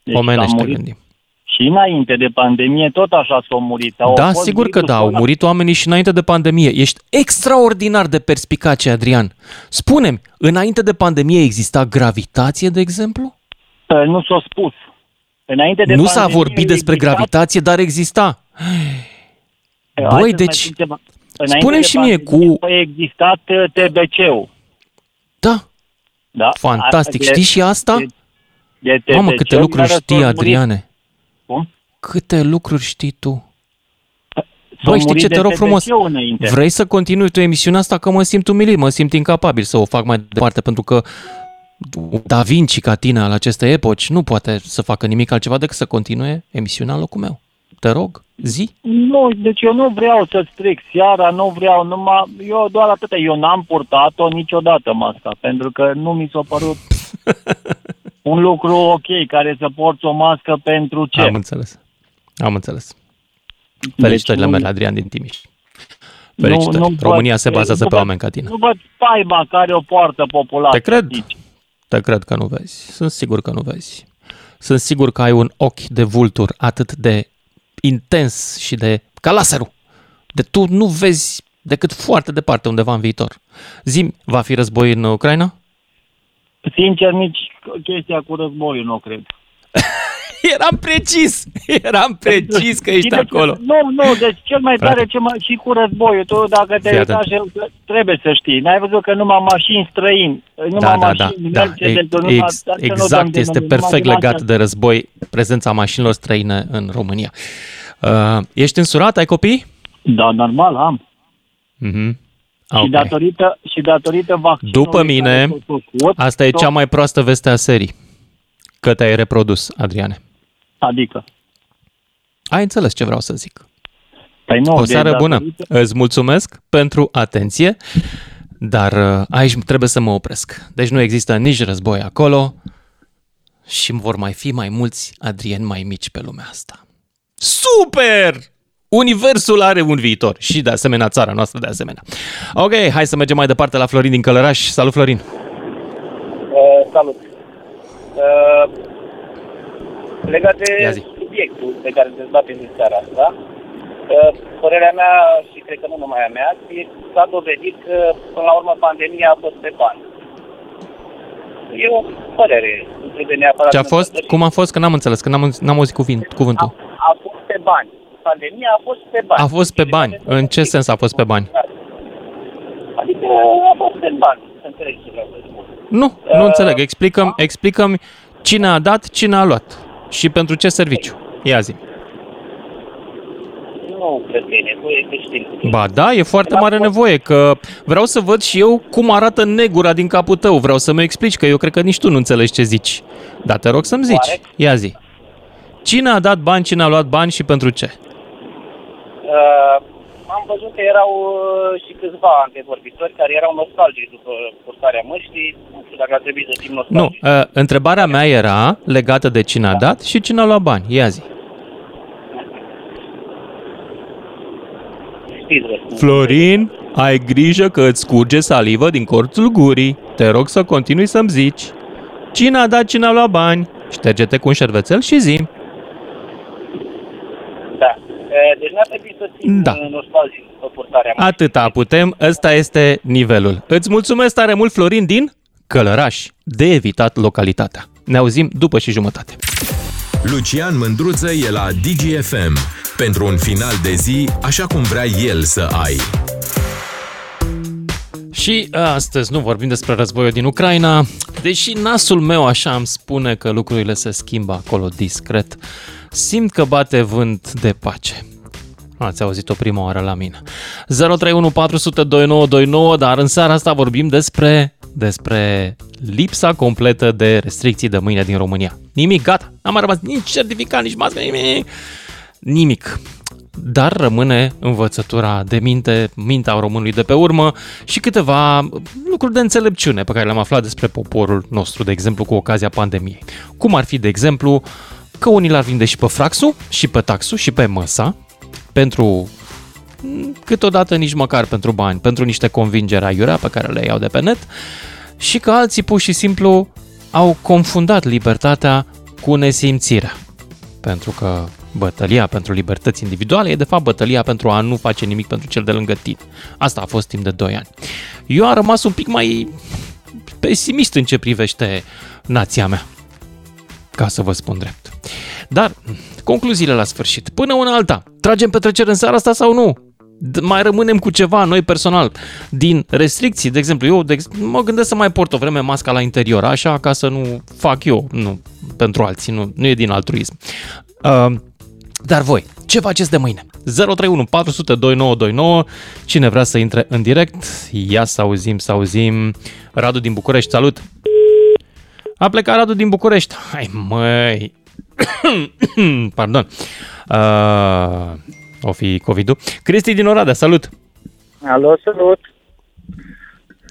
Deci Omenește s-a murit gândim. Și înainte de pandemie tot așa s-au murit. Au Da, fost sigur că virusul da, au ăla. murit oamenii și înainte de pandemie. Ești extraordinar de perspicace, Adrian. Spune-mi, înainte de pandemie exista gravitație, de exemplu? Uh, Nu s-a spus. Înainte de nu s-a pandemie vorbit despre exista- gravitație, dar exista. Uh, hai Băi, să mai deci, spun ceva. Înainte spune-mi de și mie pandemie cu- A existat uh, TBC-ul. Da. Da. Fantastic. De- Știi și asta? De, de Mamă, TBC, câte lucruri care știi, s-au murit. Adriane. Cum? Câte lucruri știi tu. S-au Băi, știi murit ce, de te rog frumos, TBC-ul înainte. vrei să continui tu emisiunea asta că mă simt umilit, mă simt incapabil să o fac mai departe, pentru că Da Vinci ca tine al acestei epoci nu poate să facă nimic altceva decât să continue emisiunea în locul meu. Te rog, zi. Nu, deci eu nu vreau să stric seara, nu vreau numai... Eu doar atâta, eu n-am purtat-o niciodată masca, pentru că nu mi s-a părut un lucru ok care să porți o mască pentru ce? Am înțeles. Am înțeles. Felicitările nu- mele, Adrian din Timiș. Felicitări. Nu- nu România văd- se bazează nu pe văd- oameni ca tine. Nu văd faima care o poartă populația. Te cred. aici. Te cred că nu vezi. Sunt sigur că nu vezi. Sunt sigur că ai un ochi de vultur atât de intens și de ca laserul. De tu nu vezi decât foarte departe undeva în viitor. Zim, va fi război în Ucraina? Sincer, nici chestia cu războiul nu cred. Eram precis, eram precis că Și ești de- acolo. Nu, nu, deci cel mai Frate. tare ce mai, și cu războiul. Tu dacă te Fii uita atent. și trebuie să știi. N-ai văzut că numai mașini străini, numai Da, da, da, mașini, da. Mercedes, E- numai- Ex, să nu dăm exact, de este nume, perfect numai din legat astea. de război prezența mașinilor străine în România. Uh, ești însurat? Ai copii? Da, normal, am. Mhm. Și Ok. datorită, și datorită vaccinului După mine, care s-a făcut, asta e s-a- cea mai proastă veste a serii. Că te-ai reprodus, Adriane. Adică? Ai înțeles ce vreau să zic. Păi nu, o de seară bună. datorită- Îți mulțumesc pentru atenție, dar uh, aici trebuie să mă opresc. Deci nu există nici război acolo și vor mai fi mai mulți Adrieni mai mici pe lumea asta. Super! Universul are un viitor și de asemenea țara noastră de asemenea. Ok, hai să mergem mai departe la Florin din Călăraș. Salut Florin! Uh, salut. Uh, legat de Ia zi. subiectul pe care îl dezbatem din seara asta, uh, părerea mea, și cred că nu numai a mea, e că s-a dovedit că, până la urmă, pandemia a fost pe bani. E o părere, nu trebuie neapărat... Ce a fost? Cum a fost? Că n-am înțeles, că n-am, n-am auzit cuvint, cuvântul. A fost pe bani. Pandemia a fost pe bani. A fost pe bani. În ce sens a fost pe bani? Adică a fost pe bani, să înțelegi ce vreau să spun. Nu, nu înțeleg. Explicăm, explicăm cine a dat, cine a luat și pentru ce serviciu. Ia zi. Nu cred că e nevoie că știm. Ba da, e foarte mare nevoie, că vreau să văd și eu cum arată negura din capul tău. Vreau să-mi explici, că eu cred că nici tu nu înțelegi ce zici. Dar te rog să-mi zici. Ia zi. Cine a dat bani, cine a luat bani și pentru ce? Uh, am văzut că erau uh, și câțiva antevorbitori care erau nostalgici după purtarea măștii. Nu știu dacă ar trebui să fim Nu, nostalgici. uh, întrebarea mea era legată de cine a dat și cine a luat bani. Ia zi. Știți răspunsul. Florin, ai grijă că îți scurge salivă din corțul gurii. Te rog să continui să-mi zici. Cine a dat, cine a luat bani? Șterge-te cu un șervețel și zi. Da. Uh, deci n-ar trebui să fim Da. uh, nostalgici după purtarea măștii. Atâta putem, ăsta este nivelul. Îți mulțumesc tare mult, Florin, din Călăraș. De evitat localitatea. Ne auzim după și jumătate. Lucian Mândruță e la DGFM pentru un final de zi așa cum vrea el să ai. Și astăzi nu vorbim despre războiul din Ucraina, deși nasul meu așa îmi spune că lucrurile se schimbă acolo discret. Simt că bate vânt de pace. Ați auzit-o prima oară la mine. 031 400 2929, dar în seara asta vorbim despre despre lipsa completă de restricții de mâine din România. Nimic, gata. N-a mai rămas nici certificat, nici mască, nimic. Nimic. Dar rămâne învățătura de minte, mintea românului de pe urmă și câteva lucruri de înțelepciune pe care le-am aflat despre poporul nostru, de exemplu, cu ocazia pandemiei. Cum ar fi, de exemplu, că unii l-ar vinde și pe fraxul, și pe taxul, și pe măsa, pentru câteodată nici măcar pentru bani, pentru niște convingeri aiurea pe care le iau de pe net și că alții pur și simplu au confundat libertatea cu nesimțirea. Pentru că bătălia pentru libertăți individuale e de fapt bătălia pentru a nu face nimic pentru cel de lângă tine. Asta a fost timp de 2 ani. Eu am rămas un pic mai pesimist în ce privește nația mea, ca să vă spun drept. Dar, concluziile la sfârșit. Până una alta, tragem petrecere în seara asta sau nu? D- mai rămânem cu ceva, noi personal, din restricții, de exemplu, eu de ex- mă gândesc să mai port o vreme masca la interior, așa, ca să nu fac eu, nu, pentru alții, nu, nu e din altruism. Uh, dar voi, ce faceți de mâine? 031 400 2929, cine vrea să intre în direct, ia să auzim, să auzim. Radu din București, salut! A plecat Radu din București. Hai măi! Pardon. Uh, o fi COVID-ul. Cristi din Oradea, salut! Alo, salut!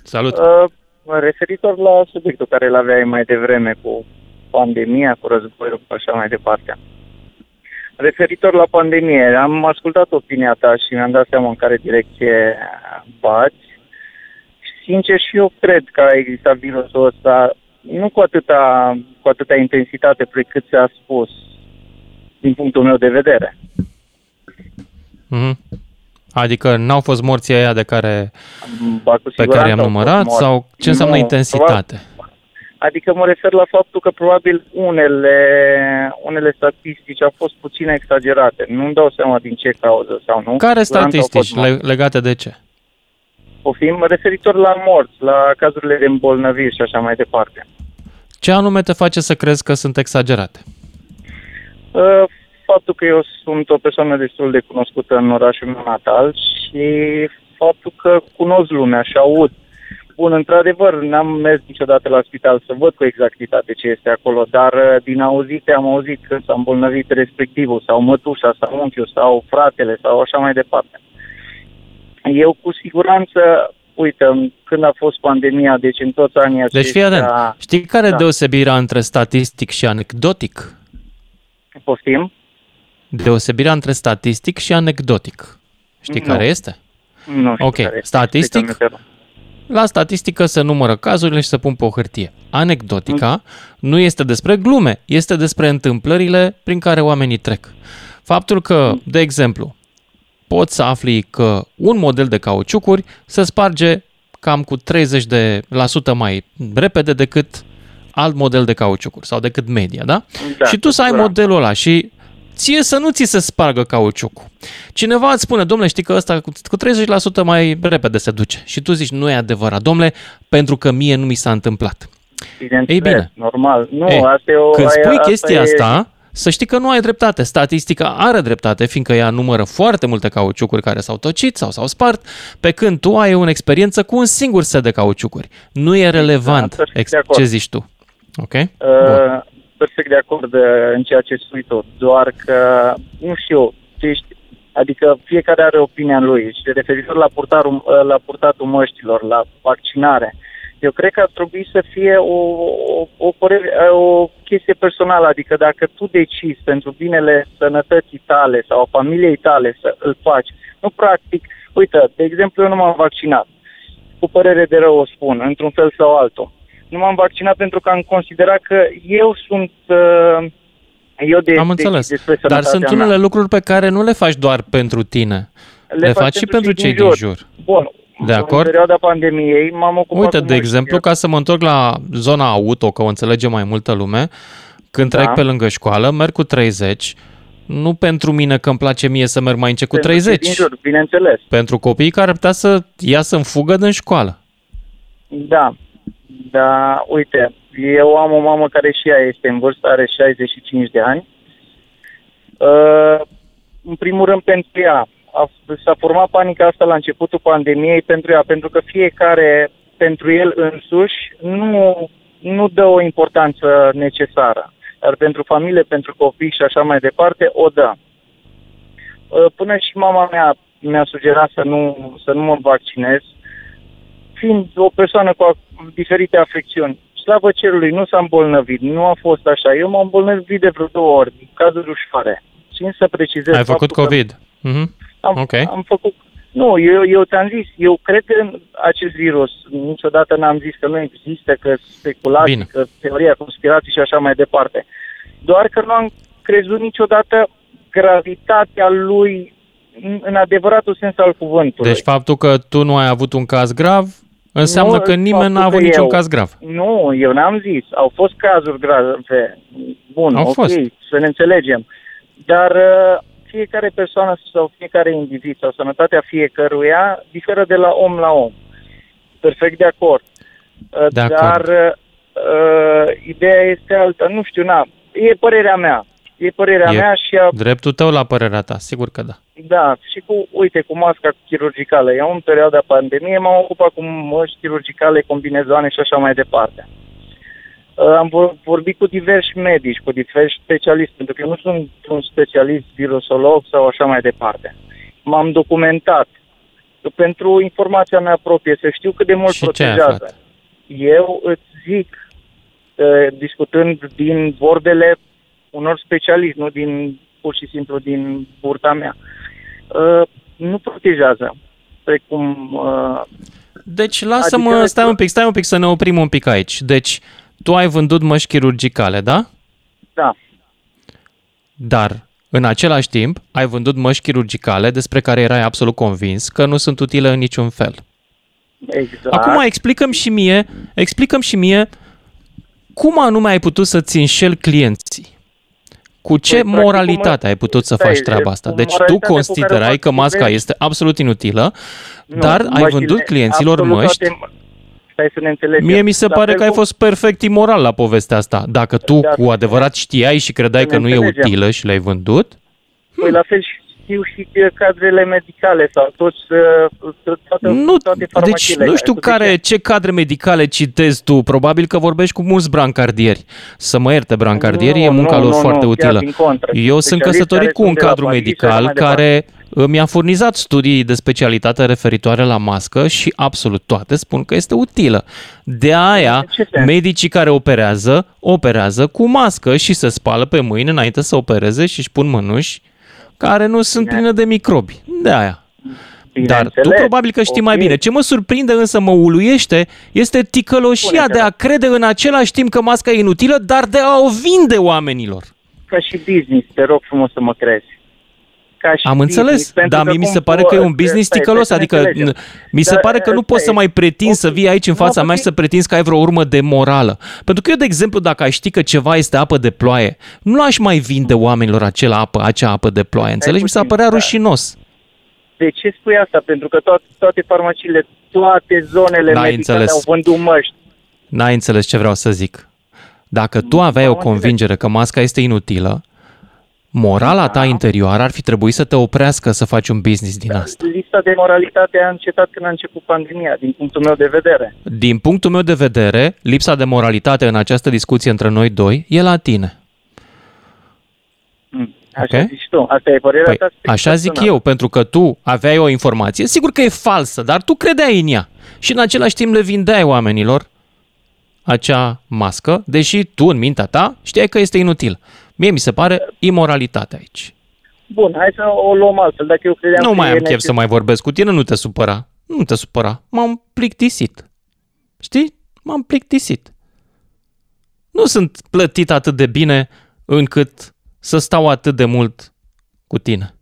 Salut! Uh, referitor la subiectul care îl aveai mai devreme cu pandemia, cu războiul, cu așa mai departe. Referitor la pandemie, am ascultat opinia ta și mi-am dat seama în care direcție bați. Sincer și eu cred că a existat virusul ăsta nu cu atâta, cu atâta intensitate precât ți-a spus, din punctul meu de vedere. Mhm. Adică n-au fost morții aia de care, Ba, cu pe siguranță care i-am au fost numărat morți. sau ce înseamnă Nu, intensitate? Adică mă refer la faptul că probabil unele, unele statistici au fost puțin exagerate. Nu-mi dau seama din ce cauză sau nu. Care Cu siguranță au fost statistici morți. le- legate de ce? Poftim, referitor la morți, la cazurile de îmbolnăviri și așa mai departe. Ce anume te face să crezi că sunt exagerate? Uh, Faptul că eu sunt o persoană destul de cunoscută în orașul meu natal și faptul că cunosc lumea și aud. Bun, într-adevăr, n-am mers niciodată la spital să văd cu exactitate ce este acolo, dar uh, din auzite am auzit că s-a îmbolnăvit respectivul sau mătușa sau unchiul sau fratele sau așa mai departe. Eu cu siguranță, uite, când a fost pandemia, deci în toți anii Deci aceștia... fii atent. Știi care e Da. deosebirea între statistic și anecdotic? Poftim? Deosebirea între statistic și anecdotic. Știi Nu. care este? Nu știu Ok, care este. statistic Explică-mi, te rog. La statistică se numără cazurile și se pun pe o hârtie. Anecdotica nu este despre glume, este despre întâmplările prin care oamenii trec. Faptul că, de exemplu, poți să afli că un model de cauciucuri se sparge cam cu 30% de la sută mai repede decât alt model de cauciucuri sau decât media, da? Da, și tu să ai da. modelul ăla și ție să nu ți se spargă cauciucul. Cineva îți spune, domnule, știi că ăsta cu cu 30% mai repede se duce. Și tu zici, nu e adevărat, domnule, pentru că mie nu mi s-a întâmplat. Bineînțeles, Ei bine. normal. Nu, Ei, asta e o... Când aia- spui asta chestia e- asta, să știi că nu ai dreptate. Statistica are dreptate, fiindcă ea numără foarte multe cauciucuri care s-au tocit sau s-au spart, pe când tu ai o experiență cu un singur set de cauciucuri. Nu e relevant perfect ex- de acord. ce zici tu. Ok? Uh, perfect de acord uh, în ceea ce spui tu, doar că, nu știu, tu ești, adică fiecare are opinia lui și referitor la, purtarul, uh, la purtatul măștilor, la vaccinare, eu cred că ar trebui să fie o, o, o, părere, uh, o chestie personală, adică dacă tu decizi pentru binele sănătății tale sau a familiei tale să îl faci, nu practic, uite, de exemplu, eu nu m-am vaccinat, cu părere de rău o spun, într-un fel sau altul. Nu m-am vaccinat pentru că am considerat că eu sunt... Uh, eu de, Am de, înțeles. despre Dar sănătatea sunt unele mea. lucruri pe care nu le faci doar pentru tine. Le, fac faci și pentru cei din jur. Bun. De În acord? perioada pandemiei m-am ocupat Uite, cu de mulți exemplu, ca să mă întorc la zona auto, că o înțelege mai multă lume, când Da. trec pe lângă școală, merg cu 30, nu pentru mine că îmi place mie să merg mai încet cu pentru cei 30, Din jur, bineînțeles. pentru copiii care ar putea să iasă în fugă din școală. Da. Da, uite, eu am o mamă care și ea este în vârstă, are 65 de ani. Uh, în primul rând pentru ea. A, s-a format panica asta la începutul pandemiei pentru ea, pentru că fiecare pentru el însuși nu, nu dă o importanță necesară. Dar pentru familie, pentru copii și așa mai departe, o dă. Uh, Până și mama mea mi-a sugerat să nu, să nu mă vaccinez, fiind o persoană cu a- diferite afecțiuni. Slavă cerului, nu s-a îmbolnăvit, nu a fost așa. Eu m-am îmbolnăvit de vreo două ori, cazuri ușoare. Țin să precizez Ai făcut faptul că COVID. Mhm. Am, Ok. am făcut... Nu, eu, eu ți-am zis, eu cred în acest virus. Niciodată n-am zis că nu există, că speculații, Bine. că teoria conspirației și așa mai departe. Doar că nu am crezut niciodată gravitatea lui în, în adevăratul sens al cuvântului. Deci faptul că tu nu ai avut un caz grav înseamnă Nu, că nimeni faptul n-a avut că niciun eu- caz grav. Nu, eu n-am zis. Au fost cazuri grave. Bun, Au ok, fost. să ne înțelegem. Dar uh, fiecare persoană sau fiecare individ sau sănătatea fiecăruia diferă de la om la om. Perfect de acord. Uh, De acord. Dar uh, ideea este alta. Nu știu, na, e părerea mea. E părerea E mea și a dreptul tău la părerea ta, sigur că da. Da, și cu, uite, cu masca chirurgicală. Eu în perioada pandemiei m-am ocupat cu măști chirurgicale, combinezoane și așa mai departe. Uh, Am vor- vorbit cu diversi medici, cu diversi specialiști, pentru că eu nu sunt un specialist virusolog sau așa mai departe. M-am documentat pentru informația mea proprie, să știu cât de mult Și ce ai protejează. aflat? Eu îți zic, uh, discutând din vorbele unor specialiști, nu din pur și simplu din burta mea, uh, nu protejează. Precum uh, Deci lasă-mă, Adică- stai un pic, stai un pic să ne oprim un pic aici. Deci, tu ai vândut măști chirurgicale, da? Da. Dar, în același timp, ai vândut măști chirurgicale despre care erai absolut convins că nu sunt utile în niciun fel. exact. Acum explicăm și mie, explicăm și mie cum anume ai putut să-ți înșeli clienții. Cu ce Păi, practic, moralitate cum- ai putut să stai, faci treaba asta? cu Deci tu moralitatea cu considerai care că fac masca diversi- este absolut inutilă, Nu, dar ai măștile, vândut clienților absolut măști toate- Stai să ne înțelegem. Mie mi se La pare fel că ai cum- fost perfect imoral la povestea asta. Dacă tu Da, cu adevărat știai și credeai să că ne nu e înțelegem. utilă și le-ai vândut, Păi la fel știu și uh, cadrele medicale sau toți, uh, toate, nu, toate deci farmaciile. nu știu Cu care, ce cadre medicale citezi tu. Probabil că vorbești cu mulți brancardieri. Să mă ierte, brancardierii, Nu, e munca nu, lor nu, foarte nu, chiar utilă. din contră. Eu sunt Specialiști căsătorit care cu un sunt de la cadru Paris și medical așa mai care mi-a furnizat studii de specialitate referitoare la mască și absolut toate spun că este utilă. De aia, ce sens? medicii care operează, operează cu mască și se spală pe mâini înainte să opereze și își pun mânuși care nu sunt pline de microbi. De aia. Dar tu probabil că știi okay. mai bine. Ce mă surprinde însă, mă uluiește, este ticăloșia de a crede în același timp că masca e inutilă, dar de a o vinde oamenilor. Ca și business, te rog frumos să mă crezi. Ca și Am business, înțeles, dar mie mi se pare că e un business stai, ticălos, stai, adică înțelegem. mi se Dar, pare că nu stai, poți să mai pretinzi să vii aici în fața mea și să pretinzi că ai vreo urmă de morală. Pentru că eu, de exemplu, dacă ai ști că ceva este apă de ploaie, nu aș mai vinde oamenilor acela apă, acea apă de ploaie, înțelegi? Mi s-a părea rușinos. De ce spui asta? Pentru că toate, toate farmaciile, toate zonele N-ai medicale înțeles. au vândut măști. N-ai înțeles ce vreau să zic. Dacă tu aveai o convingere că masca este inutilă, morala ta interioară ar fi trebuit să te oprească să faci un business din asta. Lista de moralitate a încetat când a început pandemia, din punctul meu de vedere. Din punctul meu de vedere, lipsa de moralitate în această discuție între noi doi e la tine. Așa Ok. zici tu. Asta e părerea Păi, ta? așa zic eu, pentru că tu aveai o informație, sigur că e falsă, dar tu credeai în ea și în același timp le vindeai oamenilor acea mască, deși tu în mintea ta știai că este inutil. Mie mi se pare imoralitate aici. Bun, hai să o luăm altfel. Dacă eu credeam Nu că mai e am chef neces- să mai vorbesc cu tine, nu te supăra. Nu te supăra. M-am plictisit. Știi? M-am plictisit. Nu sunt plătit atât de bine încât să stau atât de mult cu tine.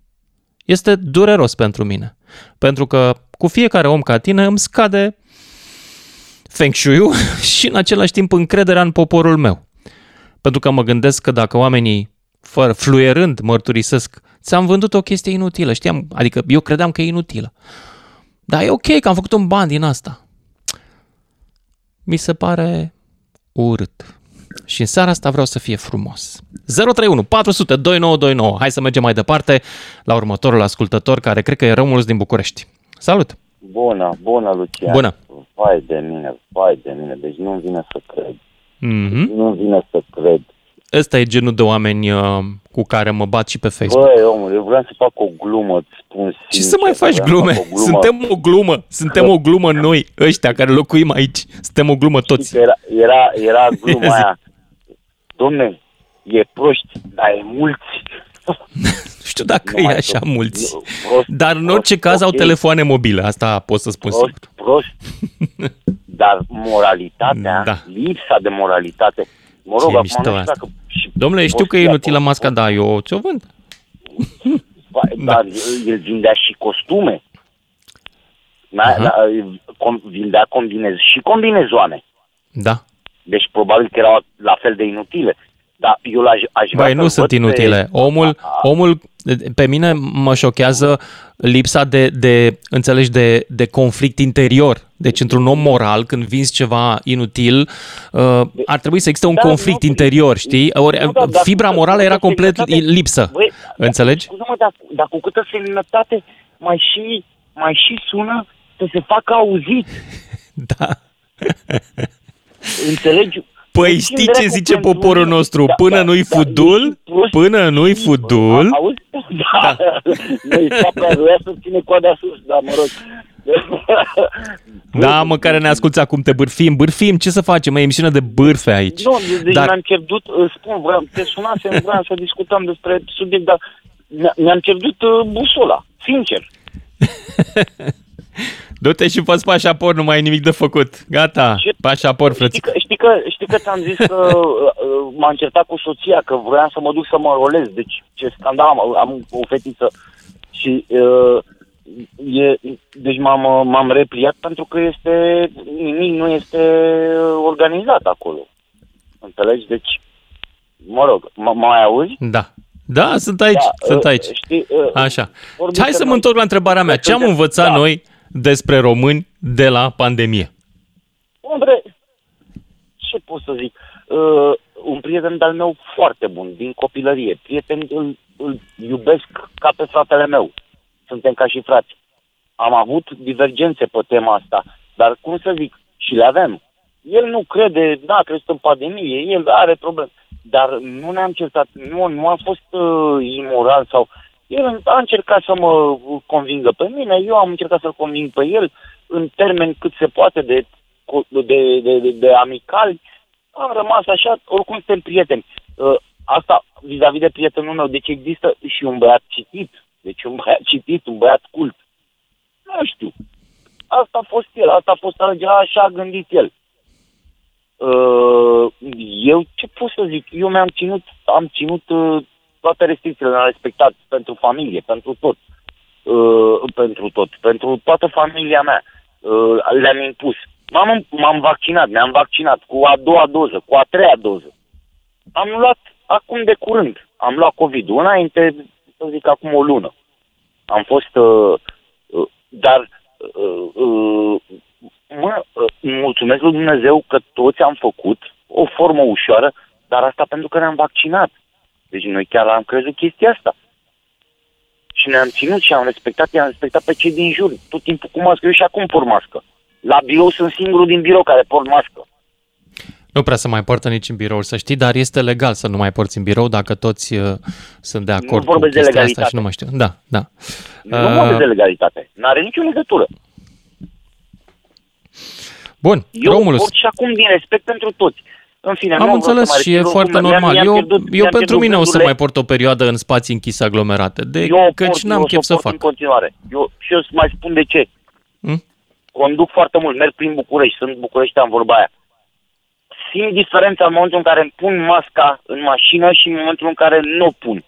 Este dureros pentru mine. Pentru că cu fiecare om ca tine îmi scade feng shui și în același timp încrederea în poporul meu. Pentru că mă gândesc că dacă oamenii, fără fluierând, mărturisesc, ți-am vândut o chestie inutilă, știam, adică eu credeam că e inutilă. Dar e ok că am făcut un ban din asta. Mi se pare urât. Și în seara asta vreau să fie frumos. 031 400 2929. Hai să mergem mai departe la următorul ascultător care cred că e Rămulus din București. Salut! Bună, bună, Lucian. Bună! Vai de mine, vai de mine, deci nu-mi vine să cred. Mm-hmm. Nu-mi vine să cred. Ăsta e genul de oameni uh, cu care mă bat și pe Facebook. Băi, omul, eu vreau să fac o glumă, îți spun sincer. Ce să mai faci vreau să glume? fac o glumă. Suntem o glumă. Suntem o glumă noi, ăștia care locuim aici. Suntem o glumă toți. Era, era, era gluma aia. Domne, e proști, dar e mulți. Nu știu dacă Nu e mai așa sunt. mulți. Prost, Dar în orice prost, caz au ok. telefoane mobile, asta pot să spun sigur. Prost, prost. Dar moralitatea, Da. lipsa de moralitate. Mă Ce rog, acum mișto nu știu asta. dacă... și Domnule, știu poți că e fi inutilă acolo. masca, dar eu ți-o vând. Ba, Dar el, el vindea și costume. Da, Aha. da, com, vindea combinez și combinezoane. Da. Deci probabil că erau la fel de inutile. Dar eu aș, aș vrea Băi, să-l nu sunt văd inutile. Pe... Omul, omul, pe mine mă șochează lipsa de, de înțelegi, de, de conflict interior. Deci, într-un om moral, când vinzi ceva inutil, uh, ar trebui să existe un Da, conflict interior, știi? Ori, Nu, da, dar fibra cu- morală cu era câtă complet semnătate- lipsă. Băi, Înțelegi? Scuze-mă, dar, dar cu câtă semnătate mai și, mai și sună să se facă auzit. Da. Înțelegi? Păi Deci, știi când ce dracu zice pentru poporul mine- nostru? Da, Până da, nu-i da, fudul, până nu-i fudul, Auzi? Da. Noi sapra vrea să ține coada sus, dar mă rog. da, mă, care ne asculti acum, te bârfim, bârfim, ce să facem? E emisiune de bârfe aici. Nu, deci Dar- mi-am pierdut, îți spun, vreau, te sunasem, vreau să discutăm despre subiect, dar mi- mi-am pierdut uh, busola, sincer. Du-te și fă pașaport, nu mai ai nimic de făcut. Gata, pașaport, Știi frățică. că, știi că, știi că ți-am zis că uh, m-am certat cu soția, că vreau să mă duc să mă rolez, deci ce scandal am, am o fetiță și uh, e, deci m-am, m-am repliat pentru că este, nimic nu este organizat acolo. Înțelegi? Deci, mă rog, m- mai auzi? Da. Da, sunt aici, Da, sunt uh, aici. Știi, uh, Așa. vorbim Hai că să mă noi- întorc la întrebarea mea. Ce am suntem- învățat da. noi despre români de la pandemie? Ombre, ce pot să zic? Uh, un prieten de-al meu foarte bun, din copilărie. Prieten îl, îl iubesc ca pe fratele meu. Suntem ca și frați. Am avut divergențe pe tema asta, dar cum să zic, și le avem. El nu crede, da, crede în pandemie, el are probleme. Dar nu ne-am certat, nu, nu a fost uh, imoral sau... El a încercat să mă convingă pe mine, eu am încercat să-l conving pe el în termeni cât se poate de, de, de, de, de amicali. Am rămas așa, oricum suntem prieteni. Uh, Asta vis-a-vis de prietenul meu, deci există și un băiat citit, deci un băiat citit, un băiat cult. Nu știu. Asta a fost el, asta a fost alegerea, așa a gândit el. Uh, eu ce pot să zic? Eu mi-am ținut, am ținut uh, toate restricțiile, le-am respectat pentru familie, pentru tot. Uh, pentru tot, pentru toată familia mea. Uh, le-am impus. M-am, m-am vaccinat, ne-am vaccinat cu a doua doză, cu a treia doză. Am luat acum de curând, am luat COVID-ul înainte, să zic acum o lună. Am fost, uh, uh, dar uh, uh, mă, uh, mulțumesc lui Dumnezeu că toți am făcut o formă ușoară, dar asta pentru că ne-am vaccinat. Deci noi chiar am crezut chestia asta. Și ne-am ținut și am respectat, i-am respectat pe cei din jur, tot timpul cu mască. Eu și acum pur mască. La birou sunt singurul din birou care port mască. Nu prea se mai poartă nici în birou, să știi, dar este legal să nu mai porți în birou dacă toți uh, sunt de acord Nu cu vorbesc de chestia asta legalitate. și nu mai știu. Da, da. Nu Uh, vorbesc de legalitate. N-are nicio legătură. Bun, Eu Romulus, port și acum din respect pentru toți. În fine, am nu vreau să înțeles mai și e respir foarte oricum, mi-am- normal. mi-am Eu, pierdut- eu mi-am pentru pierdut mine o să gândurile. mai port o perioadă în spații închise aglomerate, de eu o căci port, n-am eu o chef să port fac. în continuare. Eu, și eu îți mai spun de ce. Hmm? Conduc foarte mult, merg prin București, sunt bucureștean vorba aia. Simt diferența în momentul în care îmi pun masca în mașină și în momentul în care nu o pun.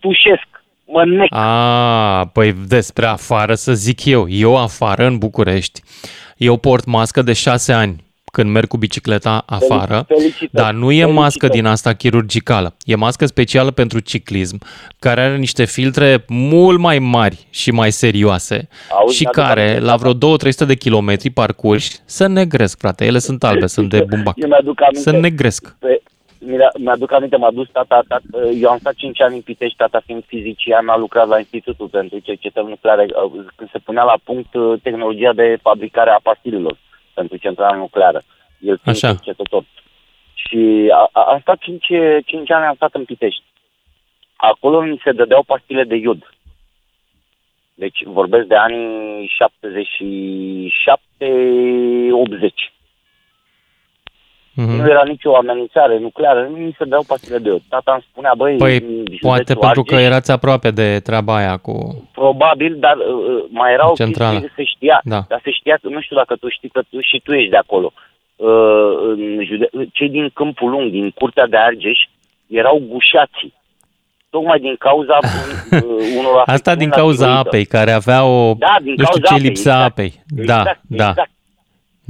Tușesc, mă nec. A, păi despre afară să zic eu. Eu afară, în București, eu port mască de șase ani când merg cu bicicleta afară, felicitări, dar nu e felicitări. mască din asta chirurgicală. E mască specială pentru ciclism, care are niște filtre mult mai mari și mai serioase Auzi, și mi-aduc care, aminte, la vreo 2-300 de kilometri parcurși, se negresc, frate. Ele sunt albe, sunt de bumbac. Eu mi-aduc aminte. Se negresc. Pe, mi-a- mi-aduc aminte, m-a dus tata, tata, eu am stat 5 ani în Pitești, tata fiind fizician, a lucrat la Institutul pentru Cercetări Nucleare, uh, când se punea la punct uh, tehnologia de fabricare a pastilelor pentru centrala nucleară. El fiind Așa. cercetător. Și a, a, am stat 5, 5 ani, am stat în Pitești. Acolo mi se dădeau pastile de iod. Deci vorbesc de anii 77-80. Mhm. Nu era nicio amenințare nucleară, nu mi se dau pastile de iod. Tata îmi spunea, băi, Păi, în județul poate pentru că Argeș, erați aproape de treaba aia cu... Probabil, dar uh, mai era o Centrală. chestie, se știa. Da. Dar se știa, că nu știu dacă tu știi că tu și tu ești de acolo. Uh, în jude- cei din Câmpul Lung, din Curtea de Argeș, erau gușații. Tocmai din cauza uh, unor Asta afecțiuni din la cauza tiroidă. apei, care avea o... Da, din nu știu cauza ce apei, lipsea exact. apei. Da, Exact, da. exact.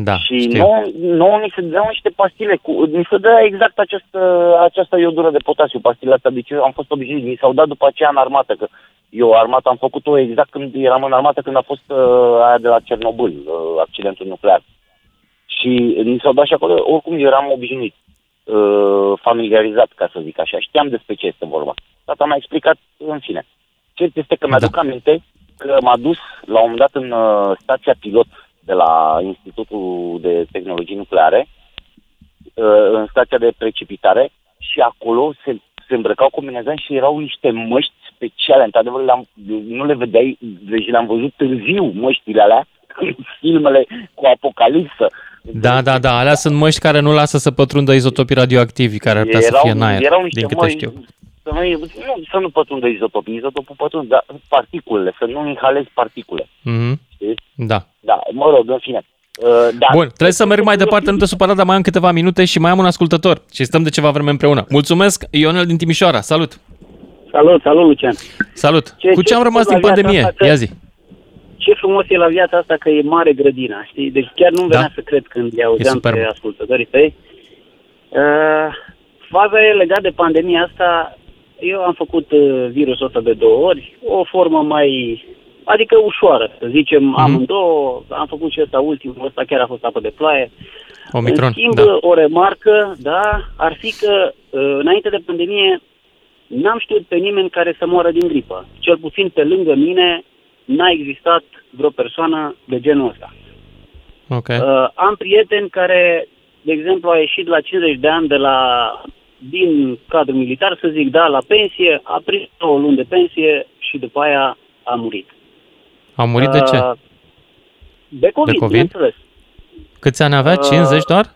Da, Și știu. nouă, nouă ni se dădeau niște pastile, cu, ni se dădea exact această, această iodură de potasiu, pastile astea, deci eu am fost obișnuit, mi s-au dat după aceea în armată, că eu armata am făcut-o exact când eram în armată, când a fost uh, aia de la Cernobâl, uh, accidentul nuclear. Și ni s-au dat și acolo, oricum eu eram obișnuit, uh, familiarizat, ca să zic așa, știam despre ce este vorba. Tata mi-a explicat în fine. Cert este că mi-aduc aminte că m-a dus la un moment dat în uh, stația pilot de la Institutul de Tehnologii Nucleare, uh, în stația de precipitare și acolo se, se îmbrăcau combinezani și erau niște măști speciale. Într-adevăr, le-am, nu le vedeai, deci le-am văzut târziu măștile alea, în filmele cu apocalipsă. Da, da, da, alea sunt măști care nu lasă să pătrundă izotopii radioactivi care ar putea să fie în aer, erau niște din câte măi, știu. Să nu, nu, să nu pătrundă izotopii, izotopul pătrund, dar particulele, să nu inhalezi particule. Mhm. Știți? Da. Da, mă rog, în fine. Uh, da. Bun, trebuie să merg mai departe, nu te supăra, dar mai am câteva minute și mai am un ascultător și stăm de ceva vreme împreună. Mulțumesc, Ionel din Timișoara, salut! Salut, salut, Lucian. Salut! Ce- Cu ce am ce rămas spus din la viața pandemie? asta că- Ia zi! Ce frumos e la viața asta că e mare grădina, știi? Deci chiar nu venea Da. să cred când îi auzeam superb. pe ascultătorii tăi. Uh, faza e legat de pandemia asta. Eu am făcut uh, virusul ăsta de două ori, o formă mai, adică ușoară, să zicem, Mhm. amândouă. Am făcut și ăsta ultimul, ăsta chiar a fost apă de ploaie. Omicron, În schimb, da. o remarcă, da, ar fi că uh, înainte de pandemie n-am știut pe nimeni care să moară din gripă. Cel puțin pe lângă mine n-a existat vreo persoană de genul ăsta. Ok. Uh, am prieteni care, de exemplu, a ieșit la 50 de ani de la din cadrul militar, să zic, da, la pensie, a prins o luni de pensie și după aia a murit. A murit de ce? Uh, De COVID, De COVID? bineînțeles. Câți ani avea? uh, 50 doar?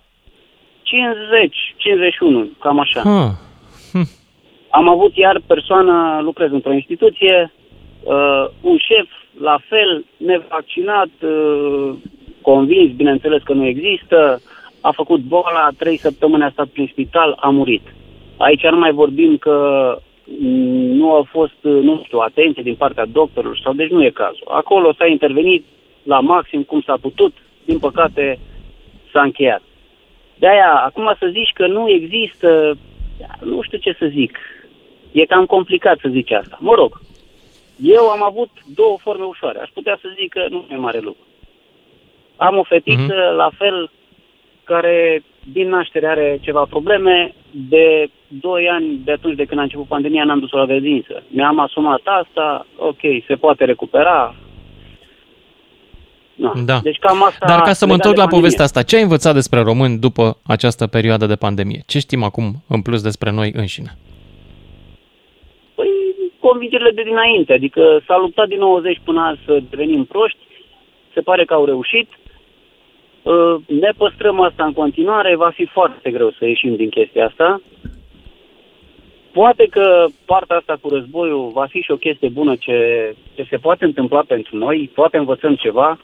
50, 51, cam așa. Ah. Am avut iar persoană, lucrez într-o instituție, Uh, un șef, la fel, nevaccinat, uh, convins, bineînțeles că nu există, a făcut boala, trei săptămâni a stat prin spital, a murit. Aici nu mai vorbim că mm, nu a fost, nu știu, atenție din partea doctorilor sau deci nu e cazul. Acolo s-a intervenit la maxim cum s-a putut, din păcate s-a încheiat. De aia, acum să zici că nu există, nu știu ce să zic. E cam complicat să zici asta. Mă rog, eu am avut două forme ușoare. Aș putea să zic că nu e mare lucru. Am o fetiță, mm-hmm. la fel, care din naștere are ceva probleme. De 2 ani, de atunci de când a început pandemia, n-am dus-o la grădiniță. Mi-am asumat asta, ok, se poate recupera. No. Da. Deci cam asta Dar ca să mă întorc la pandemie. povestea asta, ce ai învățat despre români după această perioadă de pandemie? Ce știm acum în plus despre noi înșine? Păi, convingerile de dinainte, adică s-a luptat din 90 până azi să devenim proști, se pare că au reușit, Uh, ne păstrăm asta în continuare, va fi foarte greu să ieșim din chestia asta. Poate că partea asta cu războiul va fi și o chestie bună ce, ce se poate întâmpla pentru noi, poate învățăm ceva,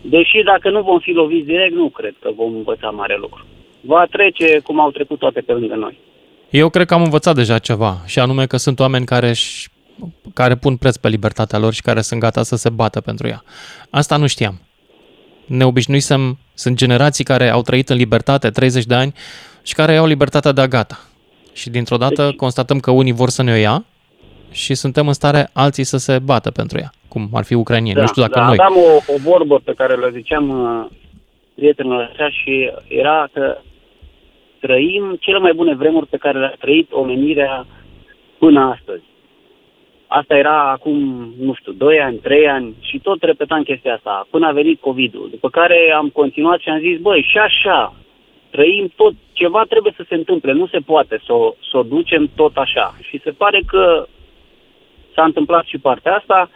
deși dacă nu vom fi loviți direct, nu cred că vom învăța mare lucru. Va trece cum au trecut toate pe lângă noi. Eu cred că am învățat deja ceva, și anume că sunt oameni care, care pun preț pe libertatea lor și care sunt gata să se bată pentru ea. Asta nu știam ne obișnuisem, sunt generații care au trăit în libertate 30 de ani și care au libertatea de a gata. Și dintr-o dată deci... constatăm că unii vor să ne o ia și suntem în stare alții să se bată pentru ea, cum ar fi ucrainieni. Da, nu știu dacă da, noi... Aveam o, o vorbă pe care le ziceam uh, prietenilor așa și era că trăim cele mai bune vremuri pe care le-a trăit omenirea până astăzi. Asta era acum, nu știu, 2 ani, 3 ani și tot repetam chestia asta, până a venit COVID-ul. După care am continuat și am zis, băi, și așa, trăim tot, ceva trebuie să se întâmple, nu se poate să o, să o ducem tot așa. Și se pare că s-a întâmplat și partea asta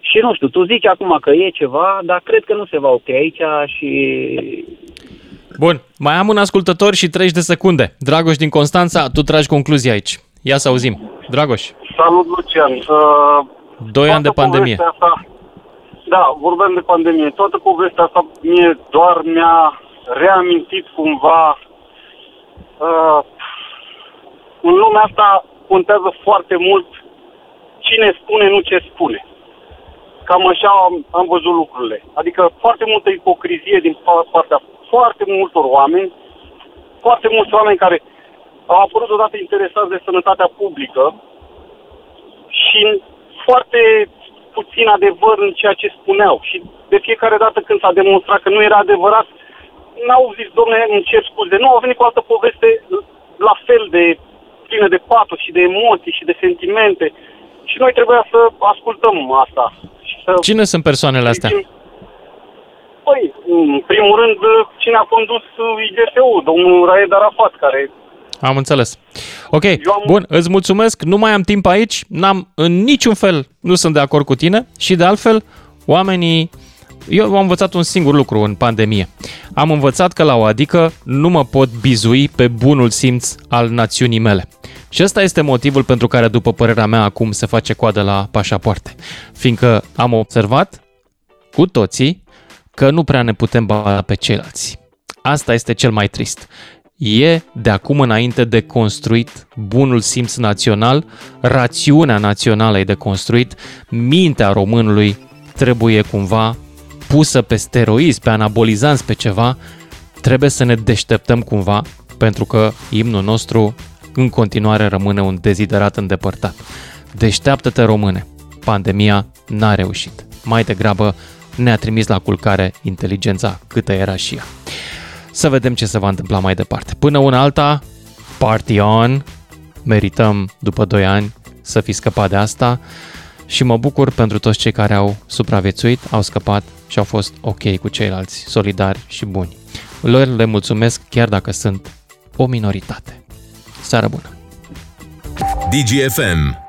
și nu știu, tu zici acum că e ceva, dar cred că nu se va opri aici și... Bun, mai am un ascultător și 30 de secunde. Dragoș din Constanța, tu tragi concluzia aici. Ia să auzim. Dragoș. Salut, Lucian. Uh, Doi ani de pandemie. Asta, da, vorbeam de pandemie. Toată povestea asta mie doar mi-a reamintit cumva uh, în lumea asta contează foarte mult cine spune, nu ce spune. Cam așa am, am văzut lucrurile. Adică foarte multă ipocrizie din partea foarte multor oameni, foarte mulți oameni care au apărut odată interesați de sănătatea publică și foarte puțin adevăr în ceea ce spuneau. Și de fiecare dată când s-a demonstrat că nu era adevărat, n-au zis, domne, îmi cer scuze. Nu, au venit cu altă poveste la fel de plină de patos și de emoții și de sentimente. Și noi trebuia să ascultăm asta. Și să Cine sunt persoanele astea? Păi, în primul rând, cine a condus IGSU, domnul Raed Arafat, care am înțeles. Ok, am... bun, îți mulțumesc, nu mai am timp aici, n-am în niciun fel, nu sunt de acord cu tine și de altfel, oamenii, eu am învățat un singur lucru în pandemie. Am învățat că la o adică nu mă pot bizui pe bunul simț al națiunii mele. Și ăsta este motivul pentru care, după părerea mea, acum se face coadă la pașapoarte. Fiindcă am observat cu toții că nu prea ne putem bada pe ceilalți. Asta este cel mai trist e de acum înainte de construit bunul simț național, rațiunea națională e de construit, mintea românului trebuie cumva pusă pe steroizi, pe anabolizanți, pe ceva, trebuie să ne deșteptăm cumva, pentru că imnul nostru în continuare rămâne un deziderat îndepărtat. Deșteaptă-te române, pandemia n-a reușit. Mai degrabă ne-a trimis la culcare inteligența câtă era și ea să vedem ce se va întâmpla mai departe. Până una alta, party on, merităm după 2 ani să fi scăpat de asta și mă bucur pentru toți cei care au supraviețuit, au scăpat și au fost ok cu ceilalți, solidari și buni. Lor le mulțumesc chiar dacă sunt o minoritate. Seară bună! DGFM